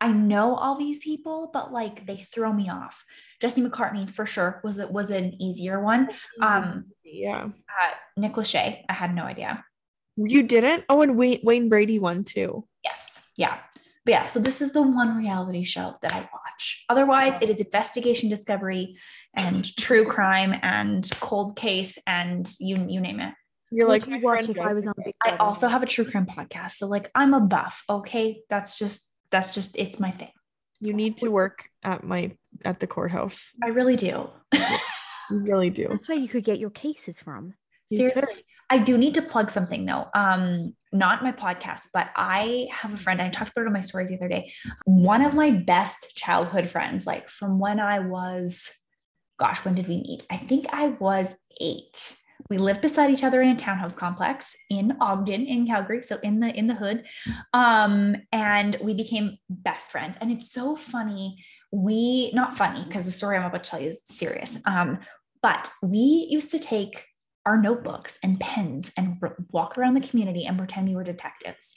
I know all these people, but like they throw me off. Jesse McCartney for sure was it was an easier one. Um, yeah. uh, Nick Lachey, I had no idea. You didn't? Oh, and Wayne, Wayne Brady won too. Yes, yeah, but yeah. So this is the one reality show that I watch. Otherwise, it is investigation, discovery, and true crime, and cold case, and you you name it. You're Would like you watch if I was on Jessica. Big I also have a true crime podcast. So like I'm a buff. Okay. That's just that's just it's my thing. You need to work at my at the courthouse. I really do. You really do. That's where you could get your cases from. Seriously. I do need to plug something though. Um, not my podcast, but I have a friend. I talked about it on my stories the other day. One of my best childhood friends, like from when I was, gosh, when did we meet? I think I was eight. We lived beside each other in a townhouse complex in Ogden, in Calgary, so in the in the hood. Um, and we became best friends. And it's so funny. We not funny because the story I'm about to tell you is serious. Um, but we used to take our notebooks and pens and r- walk around the community and pretend we were detectives.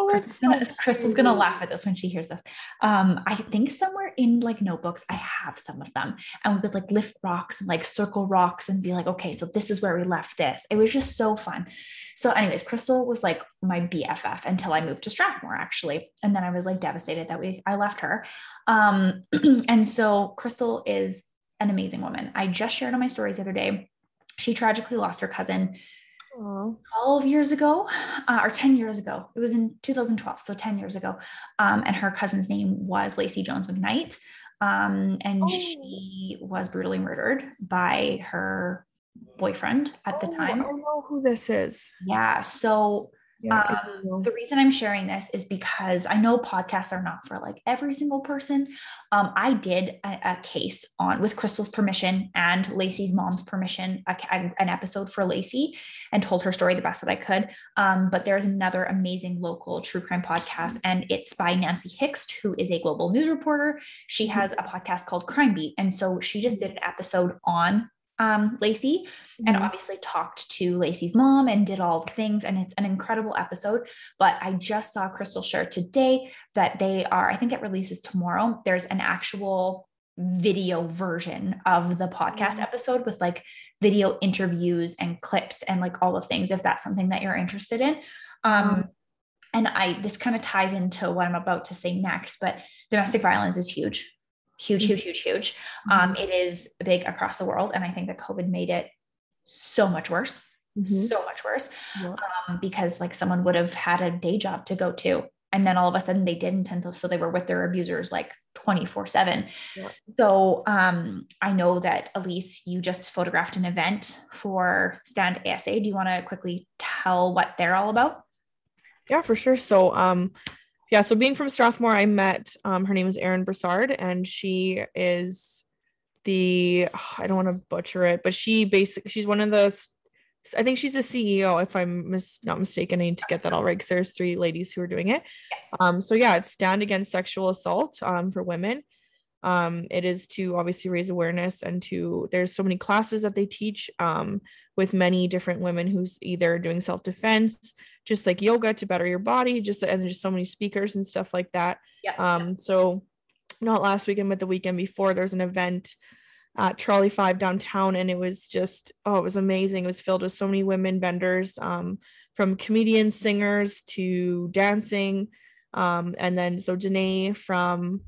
Oh, Crystal's that's gonna, so Crystal's gonna laugh at this when she hears this. Um, I think somewhere in like notebooks, I have some of them, and we would like lift rocks and like circle rocks and be like, okay, so this is where we left this. It was just so fun. So, anyways, Crystal was like my BFF until I moved to Strathmore, actually, and then I was like devastated that we I left her. Um, and so Crystal is an amazing woman. I just shared on my stories the other day. She tragically lost her cousin Aw. 12 years ago uh, or 10 years ago. It was in 2012, so 10 years ago. Um, and her cousin's name was Lacey Jones McKnight. Um, and Oh. she was brutally murdered by her boyfriend at the Oh, time. I know who this is. Yeah. So Yeah, Um, the reason I'm sharing this is because I know podcasts are not for like every single person. Um, I did a, a case on with Crystal's permission and Lacey's mom's permission, a, a- an episode for Lacey and told her story the best that I could. Um, but there's another amazing local true crime podcast, and it's by Nancy Hixt, who is a global news reporter. She has a podcast called Crime Beat. And so she just did an episode on um, Lacey and Mhm. obviously talked to Lacey's mom and did all the things. And it's an incredible episode. But I just saw Crystal share today that they are, I think it releases tomorrow. There's an actual video version of the podcast Mhm. episode with like video interviews and clips and like all the things if that's something that you're interested in. Um, and I this kind of ties into what I'm about to say next, but domestic violence is huge, huge, huge, huge, huge. Um, it is big across the world, and I think that COVID made it so much worse, Mhm. so much worse, Yeah. um, because like someone would have had a day job to go to, and then all of a sudden they didn't, and so they were with their abusers like twenty four seven. So um, I know that Elise, you just photographed an event for Stand ASA. Do you want to quickly tell what they're all about? Yeah, for sure. So, um, yeah, so being from Strathmore, I met um, her name is Erin Broussard, and she is the I don't want to butcher it, but she basically she's one of those. I think she's the CEO, if I'm mis- not mistaken. I need to get that all right because there's three ladies who are doing it. Um, so yeah, it's stand against sexual assault um, for women. Um, it is to obviously raise awareness and to there's so many classes that they teach um, with many different women who's either doing self defense, just like yoga to better your body, just and there's so many speakers and stuff like that. Yeah. Um, so not last weekend, but the weekend before, there's an event at Trolley Five downtown, and it was just oh, it was amazing. It was filled with so many women vendors, um, from comedians, singers to dancing, um, and then so Danae from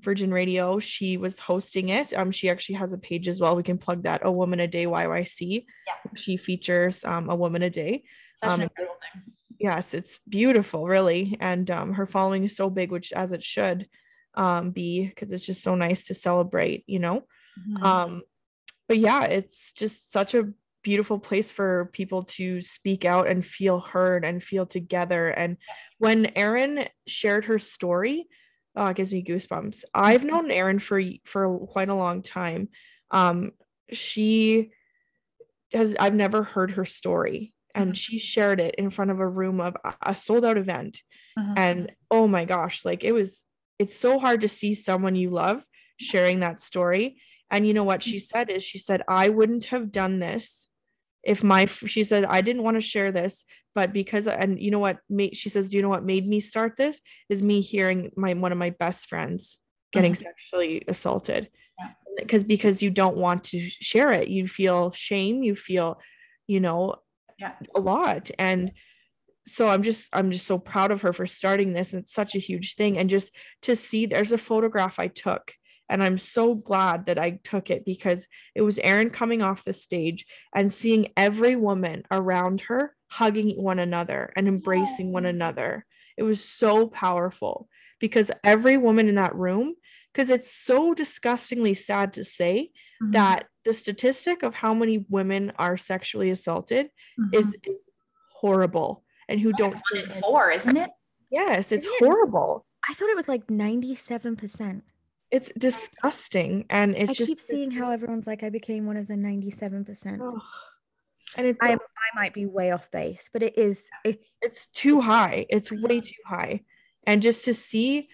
Virgin Radio, she was hosting it. Um, she actually has a page as well. We can plug that. A Woman a Day YYC. Yeah. She features um, a woman a day Such Um, an incredible thing. yes it's beautiful really and um, her following is so big which as it should um, be because it's just so nice to celebrate you know Mhm. um, but yeah it's just such a beautiful place for people to speak out and feel heard and feel together and when Erin shared her story oh, it gives me goosebumps. I've known Erin for for quite a long time. Um, she has i've never heard her story and Mhm. she shared it in front of a room of a- sold out event. Mhm. and oh my gosh like it was it's so hard to see someone you love sharing that story. And you know what she said is she said i wouldn't have done this if my she said i didn't want to share this but because and you know what made she says do you know what made me start this? Is me hearing my one of my best friends getting Mhm. sexually assaulted. Yeah. because because you don't want to share it. You feel shame. You feel you know Yeah. a lot. And so i'm just i'm just so proud of her for starting this. And it's such a huge thing. And just to see there's a photograph i took and i'm so glad that i took it because it was Erin coming off the stage and seeing every woman around her hugging one another and embracing one another it was so powerful because every woman in that room because it's so disgustingly sad to say Mhm. that the statistic of how many women are sexually assaulted is Mhm. is horrible and who don't It's one in four, isn't it? yes it's It is. horrible I thought it was like 97%. It's disgusting and it's I just keep seeing how everyone's like, I became one of the 97%. Ugh. and it's I am I might be way off base, but it is it's it's too high it's way too high and just to see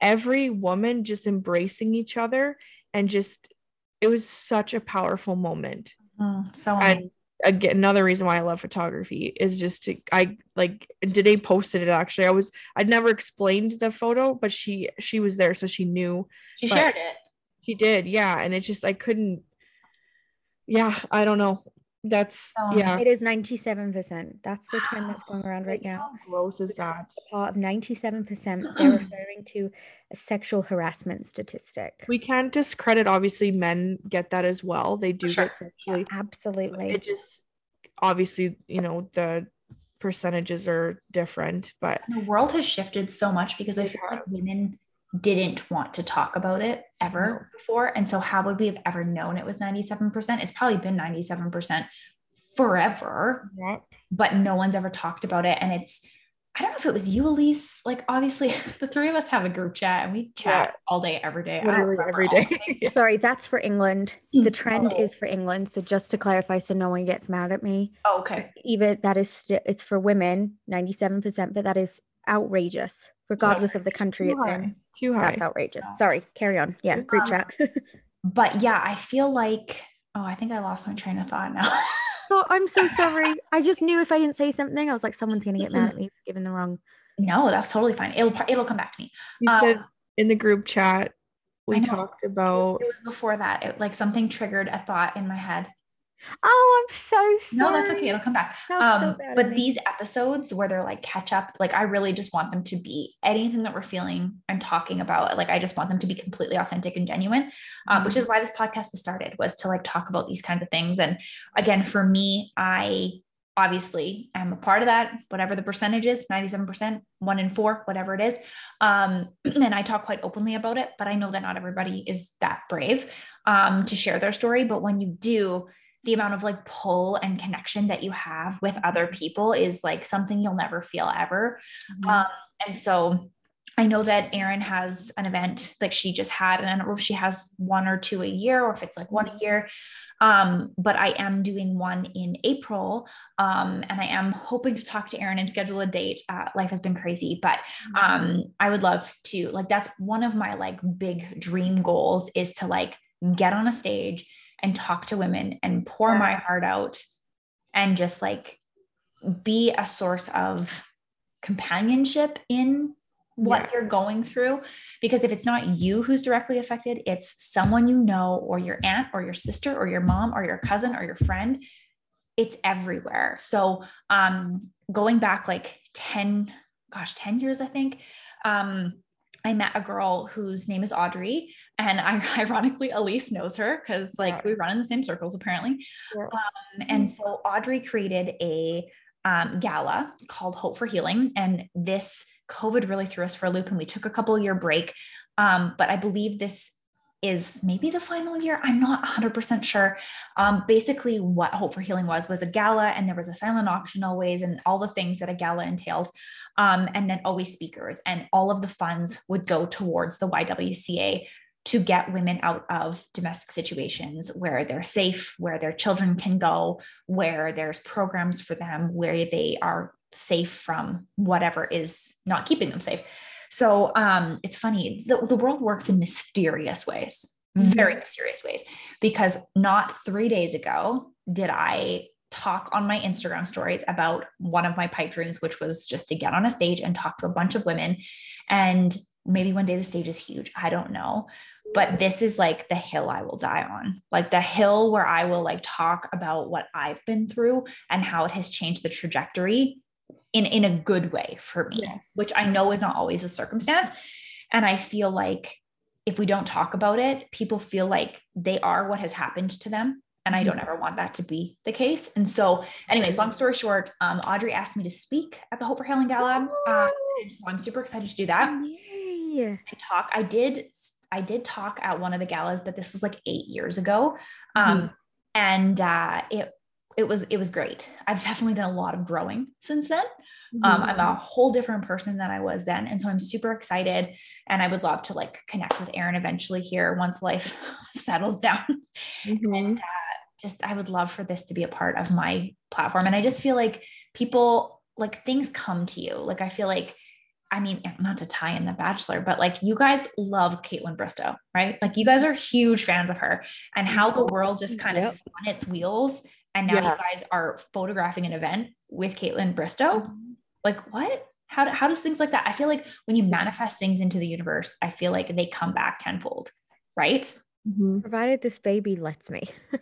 every woman just embracing each other and just it was such a powerful moment Mm, so amazing. Again another reason why i love photography is just to i like today posted it actually. I was i'd never explained the photo but she she was there so she knew. She shared it. she did yeah and it just i couldn't yeah i don't know that's So yeah it is 97%. That's the trend that's going around right Like, now. how gross is that Part of 97% they're referring to a sexual harassment statistic. we can't discredit obviously men get that as well they do sure. get sexually Absolutely. it just obviously you know the percentages are different but the world has shifted so much because I feel like women didn't want to talk about it ever before. And so, how would we have ever known it was 97%? It's probably been 97% forever, Yeah. but no one's ever talked about it. And it's, I don't know if it was you, Elise. Like, obviously, the three of us have a group chat and we chat all day, every day. Literally every day. Yeah. Sorry, that's for England. The mm-hmm. trend Oh. is for England. So just to clarify, so no one gets mad at me, Oh, okay. even that is sti- it's for women, ninety-seven percent, but that is outrageous, regardless of the country it's in. Too high. That's outrageous. Sorry, carry on. Yeah, group Um, chat. But yeah, I feel like, oh, I think I lost my train of thought now. so I'm so sorry. I just knew if I didn't say something, I was like, someone's gonna get mad at me for giving the wrong. no, that's totally fine. It'll, it'll come back to me. You Um, said in the group chat we talked about It was before that. It, like something triggered a thought in my head. Oh, I'm so sorry. No, that's okay. It'll come back. So Um, of but these episodes where they're like catch up, like I really just want them to be anything that we're feeling and talking about. Like I just want them to be completely authentic and genuine, um, which is Mm-hmm. why this podcast was started was to like talk about these kinds of things. And again, for me, I obviously am a part of that, whatever the percentage is, 97%, one in four, whatever it is. Um, and I talk quite openly about it, but I know that not everybody is that brave um, to share their story. But when you do, the amount of like pull and connection that you have with other people is like something you'll never feel ever. Mm-hmm. Um, and so I know that Erin has an event like she just had, and I don't know if she has one or two a year or if it's like one a year. Um, but I am doing one in April. Um, and I am hoping to talk to Erin and schedule a date. Uh, life has been crazy, but um, I would love to like that's one of my like big dream goals is to like get on a stage and talk to women and pour my heart out and just like be a source of companionship in what Yeah. you're going through. Because if it's not you who's directly affected it's someone you know or your aunt or your sister or your mom or your cousin or your friend it's everywhere. So um going back like 10 gosh 10 years i think um I met a girl whose name is Audrey, and I ironically Elise knows her because like Yeah. we run in the same circles apparently. Yeah. Um, and so Audrey created a um, gala called Hope for Healing, and this COVID really threw us for a loop, and we took a couple year break. Um, but I believe this is maybe the final year. I'm not 100% sure. Um, basically, what Hope for Healing was was a gala, and there was a silent auction always, and all the things that a gala entails. Um, and then always speakers, and all of the funds would go towards the YWCA to get women out of domestic situations where they're safe, where their children can go, where there's programs for them, where they are safe from whatever is not keeping them safe. So um, it's funny, the, the world works in mysterious ways, very mysterious ways, because not three days ago did I talk on my Instagram stories about one of my pipe dreams, which was just to get on a stage and talk to a bunch of women. And maybe one day the stage is huge. I don't know. But this is like the hill I will die on, like the hill where I will like talk about what I've been through and how it has changed the trajectory in, in a good way for me, Yes. which I know is not always a circumstance. And I feel like if we don't talk about it, people feel like they are what has happened to them. And I don't ever want that to be the case. And so, anyways, long story short, um, Audrey asked me to speak at the Hope for Healing Gala. Uh, so I'm super excited to do that and talk. I did I did talk at one of the galas, but this was like eight years ago. Um, and uh, it it was it was great. I've definitely done a lot of growing since then. Um, I'm a whole different person than I was then, and so I'm super excited. And I would love to like connect with Erin eventually here once life settles down. Mhm. And uh, just I would love for this to be a part of my platform. And I just feel like people like things come to you. Like I feel like I mean, not to tie in the bachelor, but like you guys love Kaitlyn Bristowe, right? Like you guys are huge fans of her and how the world just kind of Yep. spun its wheels. And now you guys are photographing an event with Kaitlyn Bristowe. Like what? How, do, how does things like that? I feel like when you manifest things into the universe, I feel like they come back tenfold, right? Mhm. Provided this baby lets me.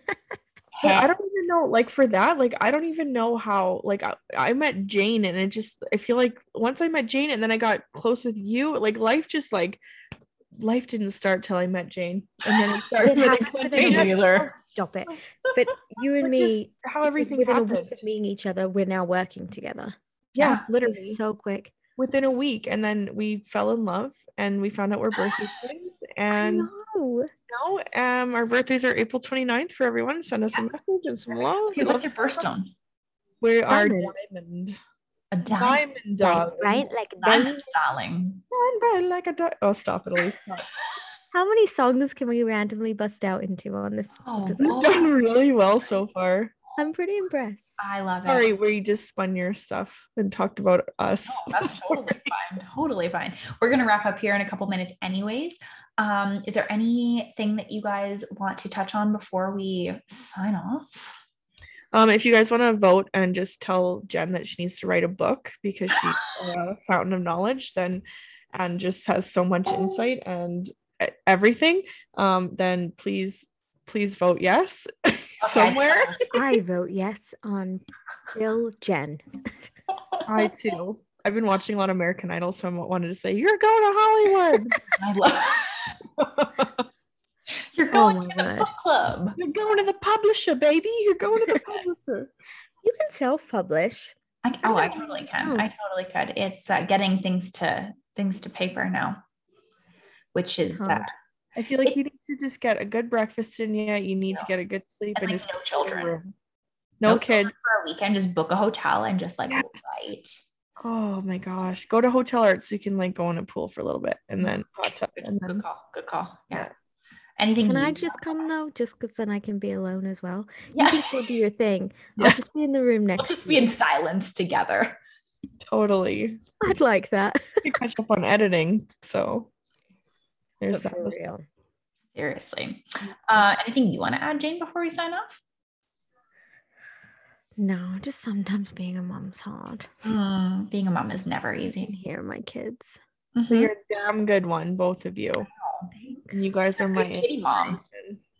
But I don't even know, like for that, like I don't even know how. Like I, I met Jane, and it just I feel like once I met Jane, and then I got close with you, like life just like life didn't start till I met Jane, and then it started. It with happened within Clinton. a. Oh, stop it. But you and me, how it was everything within a week of meeting each other, we're now working together. Yeah, It was literally. so quick. within a week, and then we fell in love, and we found out we're birthday twins. And no. now, um, our birthdays are April 29th for everyone. Send us a message and some love. Okay, what's your birthstone? We are Diamond. diamond. A diamond. Diamond dog. Right? Like Diamond, darling. Shine bright like a di- Oh, stop it, Elise. How many songs can we randomly bust out into on this? Oh, episode? You've done really well so far. I'm pretty impressed. I love it. Sorry, we just spun your stuff and talked about us. No, that's totally fine. Totally fine. We're gonna wrap up here in a couple minutes, anyways. Um, is there anything that you guys want to touch on before we sign off? Um, if you guys want to vote and just tell Jen that she needs to write a book because she's a fountain of knowledge, then and just has so much insight and everything, um, then please, please vote yes somewhere. I vote yes on Bill Jen. I too. I've been watching a lot of American Idol, so I wanted to say you're going to Hollywood. I love. You're Oh going to the God. book club. you're going to the publisher, baby. You're going to the publisher. You can self-publish. I, oh, I totally can. I totally could. It's uh, getting things to things to paper now, which is uh, I feel like It- you need to just get a good breakfast in you. You need to get a good sleep and and, like just no children. room. No, kid. for a weekend. Just book a hotel and just like Yes. right. Oh my gosh. Go to hotel art so you can like go in a pool for a little bit and then hot tub and Good call. Good call. Yeah. Yeah. Anything? Can I you- just come though? Just because then I can be alone as well. Yeah. You can still do your thing. Yeah. I'll just be in the room next. We'll just to be in silence together. totally I'd like that. You catch up on editing. So there's But that. real. Seriously. Uh, anything you want to add, Jane, before we sign off? No, just sometimes being a mom's hard. Mm, being a mom is never I can easy. hear my kids. Mhm. You're a damn good one, both of you. And you guys are my kitty mom.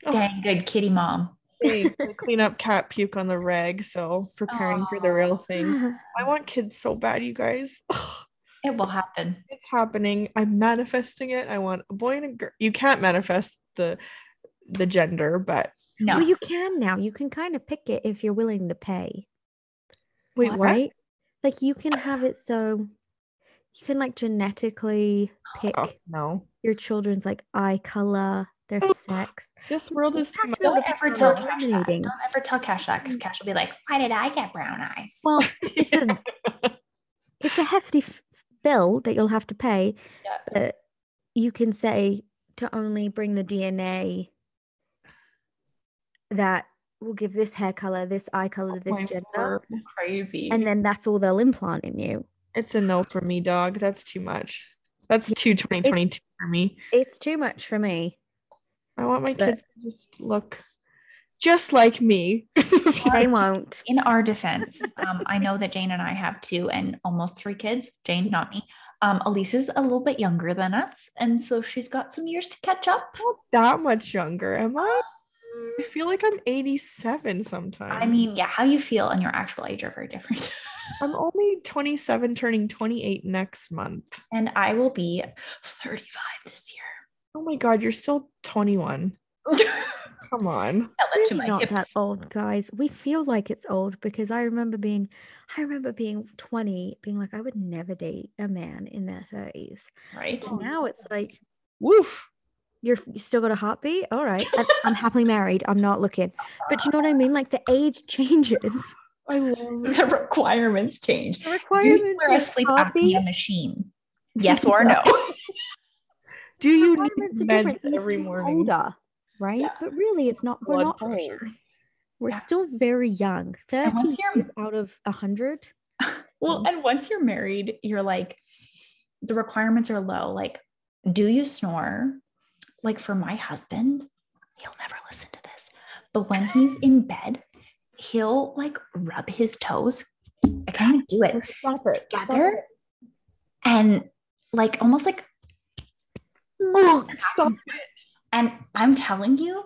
Oh, Dang good kitty mom. thanks. I clean up cat puke on the reg, so preparing for the real thing. I want kids so bad, you guys. It will happen. it's happening. I'm manifesting it. I want a boy and a girl. You can't manifest the the gender, but No. Well, you can now. You can kind of pick it if you're willing to pay. wait, what? Right? Like you can have it so you can like genetically pick Oh, no. Your children's like eye color, their Oh, sex. This world is too much. Don't ever tell Cash that. Don't ever tell Cash that because mm. Cash will be like, why did I get brown eyes? Well, it's a it's a hefty f- bill that you'll have to pay, Yeah. but you can say to only bring the DNA that will give this hair color, this eye color, oh this gender, word. Crazy. and then that's all they'll implant in you. It's a no for me, dog. That's too much. That's too 2022 for me. It's too much for me. I want my But- kids to just look just like me. They won't. in our defense, um, I know that Jane and I have two and almost three kids. Jane, not me. Um, Elise is a little bit younger than us, and so she's got some years to catch up. Not that much younger, am I? I feel like I'm 87 sometimes. I mean, yeah, how you feel and your actual age are very different. I'm only 27, turning 28 next month. and I will be 35 this year. Oh my god, you're still 21. Come on. Tell it to Really my not that old, guys. We feel like it's old because I remember being, I remember being 20, being like, I would never date a man in their 30s. Right? And now it's like, Woof. You're you still got a heartbeat. All right, I, I'm happily married. I'm not looking. But you know what I mean? Like the age changes. I love. The requirements change. The Do you requirements wear a sleep apnea machine? Yes or no? Do you need requirements are meds different. every morning? older, right? Yeah. But really, it's not. We're Blood not pressure. old. We're Yeah. still very young. Thirty years out of a hundred. Well, and once you're married, you're like, the requirements are low. Like, do you snore? Like, for my husband, he'll never listen to this, but when he's in bed, he'll like rub his toes. I can't do it it. Together and like almost like, it. Stop it. and I'm telling you,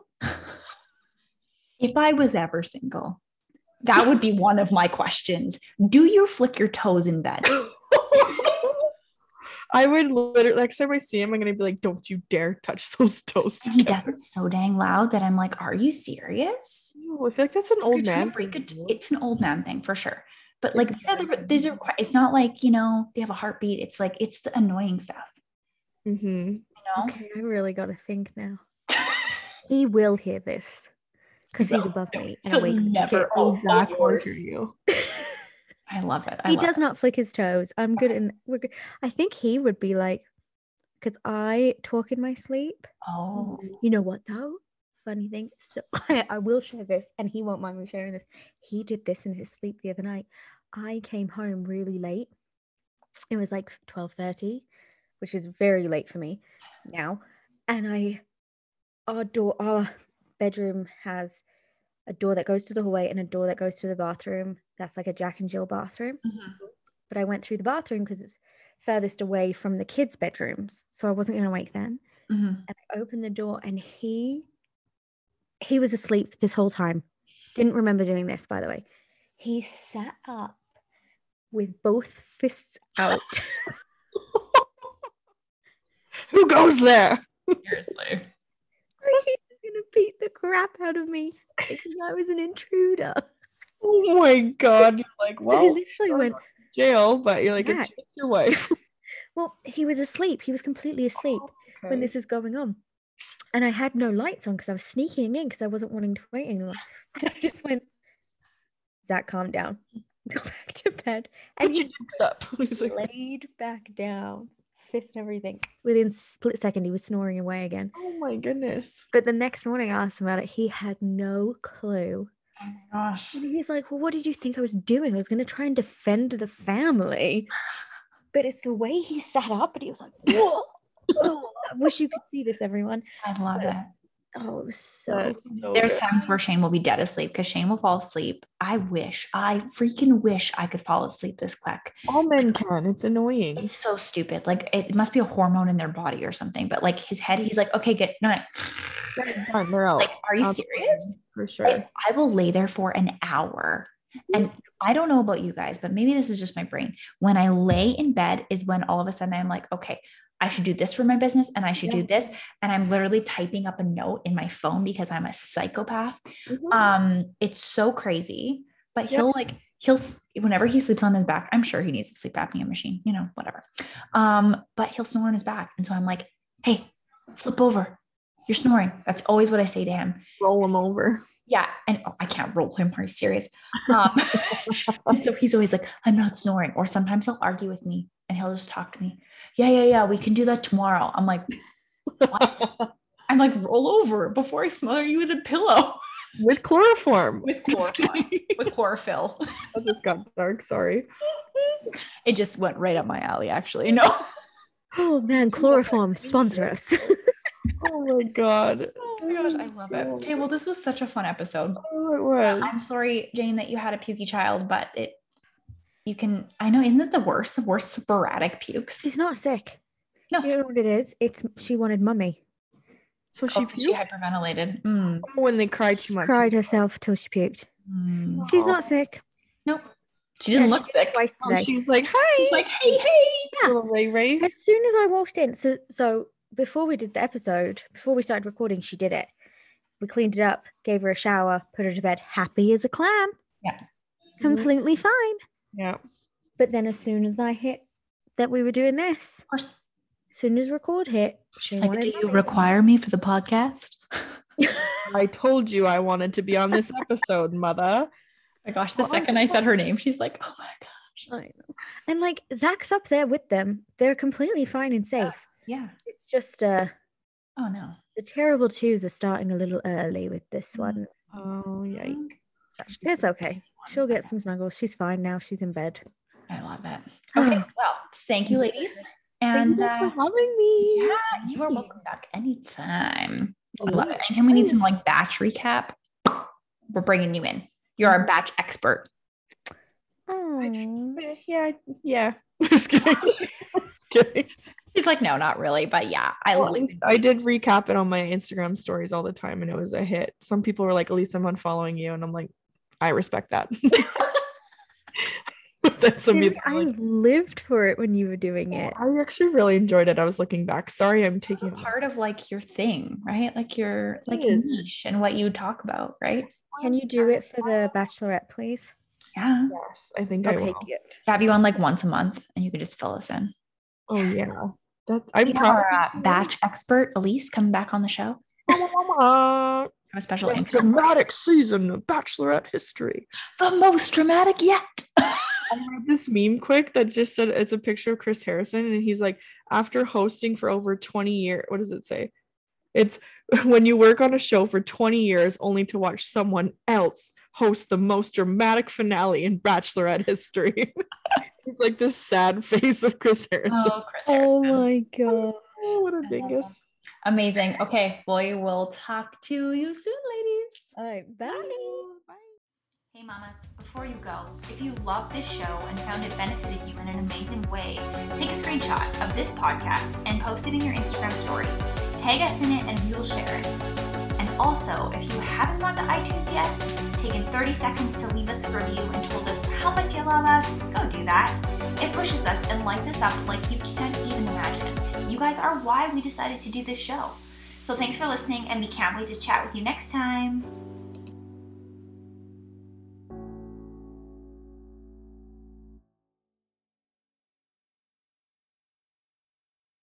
if I was ever single, that would be one of my questions. Do you flick your toes in bed? I would literally next time I see him, I'm gonna be like, "Don't you dare touch those toes." And he does it so dang loud that I'm like, are you serious? Ew, I feel like that's an old You're trying to man. break thing it- It's an old man thing for sure. But like these are the these are requi- it's not like, you know, they have a heartbeat. It's like it's the annoying stuff, Mm-hmm. you know? Okay, I really got to think now. He will hear this because he's above no, me. And he'll I never- okay, Zach will yours. hear you. I love it. I he love does it. not flick his toes. I'm good in. We're good. I think he would be like, because I talk in my sleep. Oh, You know what though? Funny thing. So I, I will share this, and he won't mind me sharing this. He did this in his sleep the other night. I came home really late. It was like twelve thirty, which is very late for me now. And I, our door, our bedroom has a door that goes to the hallway and a door that goes to the bathroom. That's like a Jack and Jill bathroom Mhm. but I went through the bathroom because it's furthest away from the kids' bedrooms. So I wasn't going to wake them. Mhm. And I opened the door and he he was asleep this whole time. Didn't remember doing this, by the way. He sat up with both fists out. Who goes there? seriously. like he was gonna beat the crap out of me thinking I was an intruder. Oh my god. You're like, I he literally went, jail, but you're like, Yeah. it's your wife. well, he was asleep. He was completely asleep. when Okay. this is going on. And I had no lights on because I was sneaking in because I wasn't wanting to wait anymore. And I just went, Zach, calm down. Go back to bed. And Put your dukes up. He was like, laid back down, fist and everything. Within split second, he was snoring away again. oh my goodness. But the next morning, I asked him about it. He had no clue. Oh my gosh. And he's like, Well, what did you think I was doing? I was going to try and defend the family. But it's the way he sat up and he was like, Whoa. Oh, I wish you could see this, everyone. I love it. Oh, it was so so There's good. times where Shane will be dead asleep because Shane will fall asleep. I wish, I freaking wish I could fall asleep this quick. all men can. It's annoying. It's so stupid. Like it must be a hormone in their body or something. But like his head, he's like, okay, good. No, no. They're done. They're out. like, are you serious? For sure. I, I will lay there for an hour. And I don't know about you guys, but maybe this is just my brain. When I lay in bed, is when all of a sudden I'm like, okay, I should do this for my business and I should do this. And I'm literally typing up a note in my phone because I'm a psychopath. Mhm. Um, it's so crazy, but he'll like, he'll, whenever he sleeps on his back, I'm sure he needs a sleep apnea machine, you know, whatever. Um, but he'll snore on his back. And so I'm like, hey, flip over. You're snoring. That's always what I say to him. Roll them over. Yeah. And oh, I can't roll him. Are you serious? Um, and so he's always like, I'm not snoring. Or sometimes he'll argue with me and he'll just talk to me. Yeah, yeah, yeah. We can do that tomorrow. I'm like, what? I'm like, roll over before I smother you with a pillow With chloroform. with Just chlorophyll. kidding. with chlorophyll. that just got dark. Sorry. It just went right up my alley, actually. No. Oh man, chloroform sponsor us. Oh my god. Oh my gosh, I love it. Okay, well, this was such a fun episode. Oh, it was. I'm sorry, Jane, that you had a pukey child, but it you can I know, isn't it the worst? The worst sporadic pukes. She's not sick. No, Do you know what it is? It's she wanted mummy. So she, oh, 'cause she hyperventilated. Mm, Oh, when they cried too much. Cried herself till she puked. mm. She's not sick. Nope. She didn't Yeah, look she sick. Twice Oh, today. she's like, hi. Like, hey, hey. Yeah. little Ray Ray. As soon as I walked in, so so before we did the episode, before we started recording, she did it. We cleaned it up, gave her a shower, put her to bed, happy as a clam, Yeah. completely fine. Yeah. But then as soon as I hit that we were doing this, as soon as record hit, she She's like, do you require me for the podcast? I told you I wanted to be on this episode, mother. my gosh, the second I said her name, she's like, oh my gosh. And like Zach's up there with them. They're completely fine and safe. Yeah. It's just uh Oh no. the terrible twos are starting a little early with this Mm. one. Oh, yikes. It's okay. She'll get some snuggles. She's fine now. She's in bed. I love that. Okay. well, thank you, ladies. And Thank you uh, for having me. yeah, you are welcome back anytime. I love it. Anytime we need some like batch recap, we're bringing you in. You're our batch expert. Oh, Yeah, yeah. Just kidding. Just kidding. He's like, no, not really, but yeah, I Well, live. I did recap it on my Instagram stories all the time, and it was a hit. Some people were like, "At least I'm unfollowing you," and I'm like, "I respect that." then some dude, people I like, lived for it when you were doing it. I actually really enjoyed it. I was looking back. Sorry, I'm taking. part of like your thing, right? Like your like is. niche and what you talk about, right? Can you do it for the bachelorette, please? Yeah. Yes, I think I Okay, will. good. Have you on like once a month and you could just fill us in. Oh yeah. That I'm We have proud. our uh, batch expert, Elise, coming back on the show. Mama. Have a special Most intro. dramatic season of Bachelorette history. The most dramatic yet. I read this meme quick that just said it's a picture of Chris Harrison, and he's like, after hosting for over 20 years, what does it say? It's when you work on a show for 20 years only to watch someone else host the most dramatic finale in Bachelorette history. it's like this sad face of Chris Harrison. Oh, Chris. Oh my oh, god. Oh, what a dingus. Amazing. Okay. Well, we will talk to you soon, ladies. All right, bye. Hey mamas, before you go, if you love this show and found it benefited you in an amazing way, take a screenshot of this podcast and post it in your Instagram stories. Tag us in it and we will share it. And also, if you haven't gone to iTunes yet, taken 30 seconds to leave us a review and told us how much you love us, go do that. It pushes us and lights us up like you can't even imagine. You guys are why we decided to do this show. So thanks for listening and we can't wait to chat with you next time.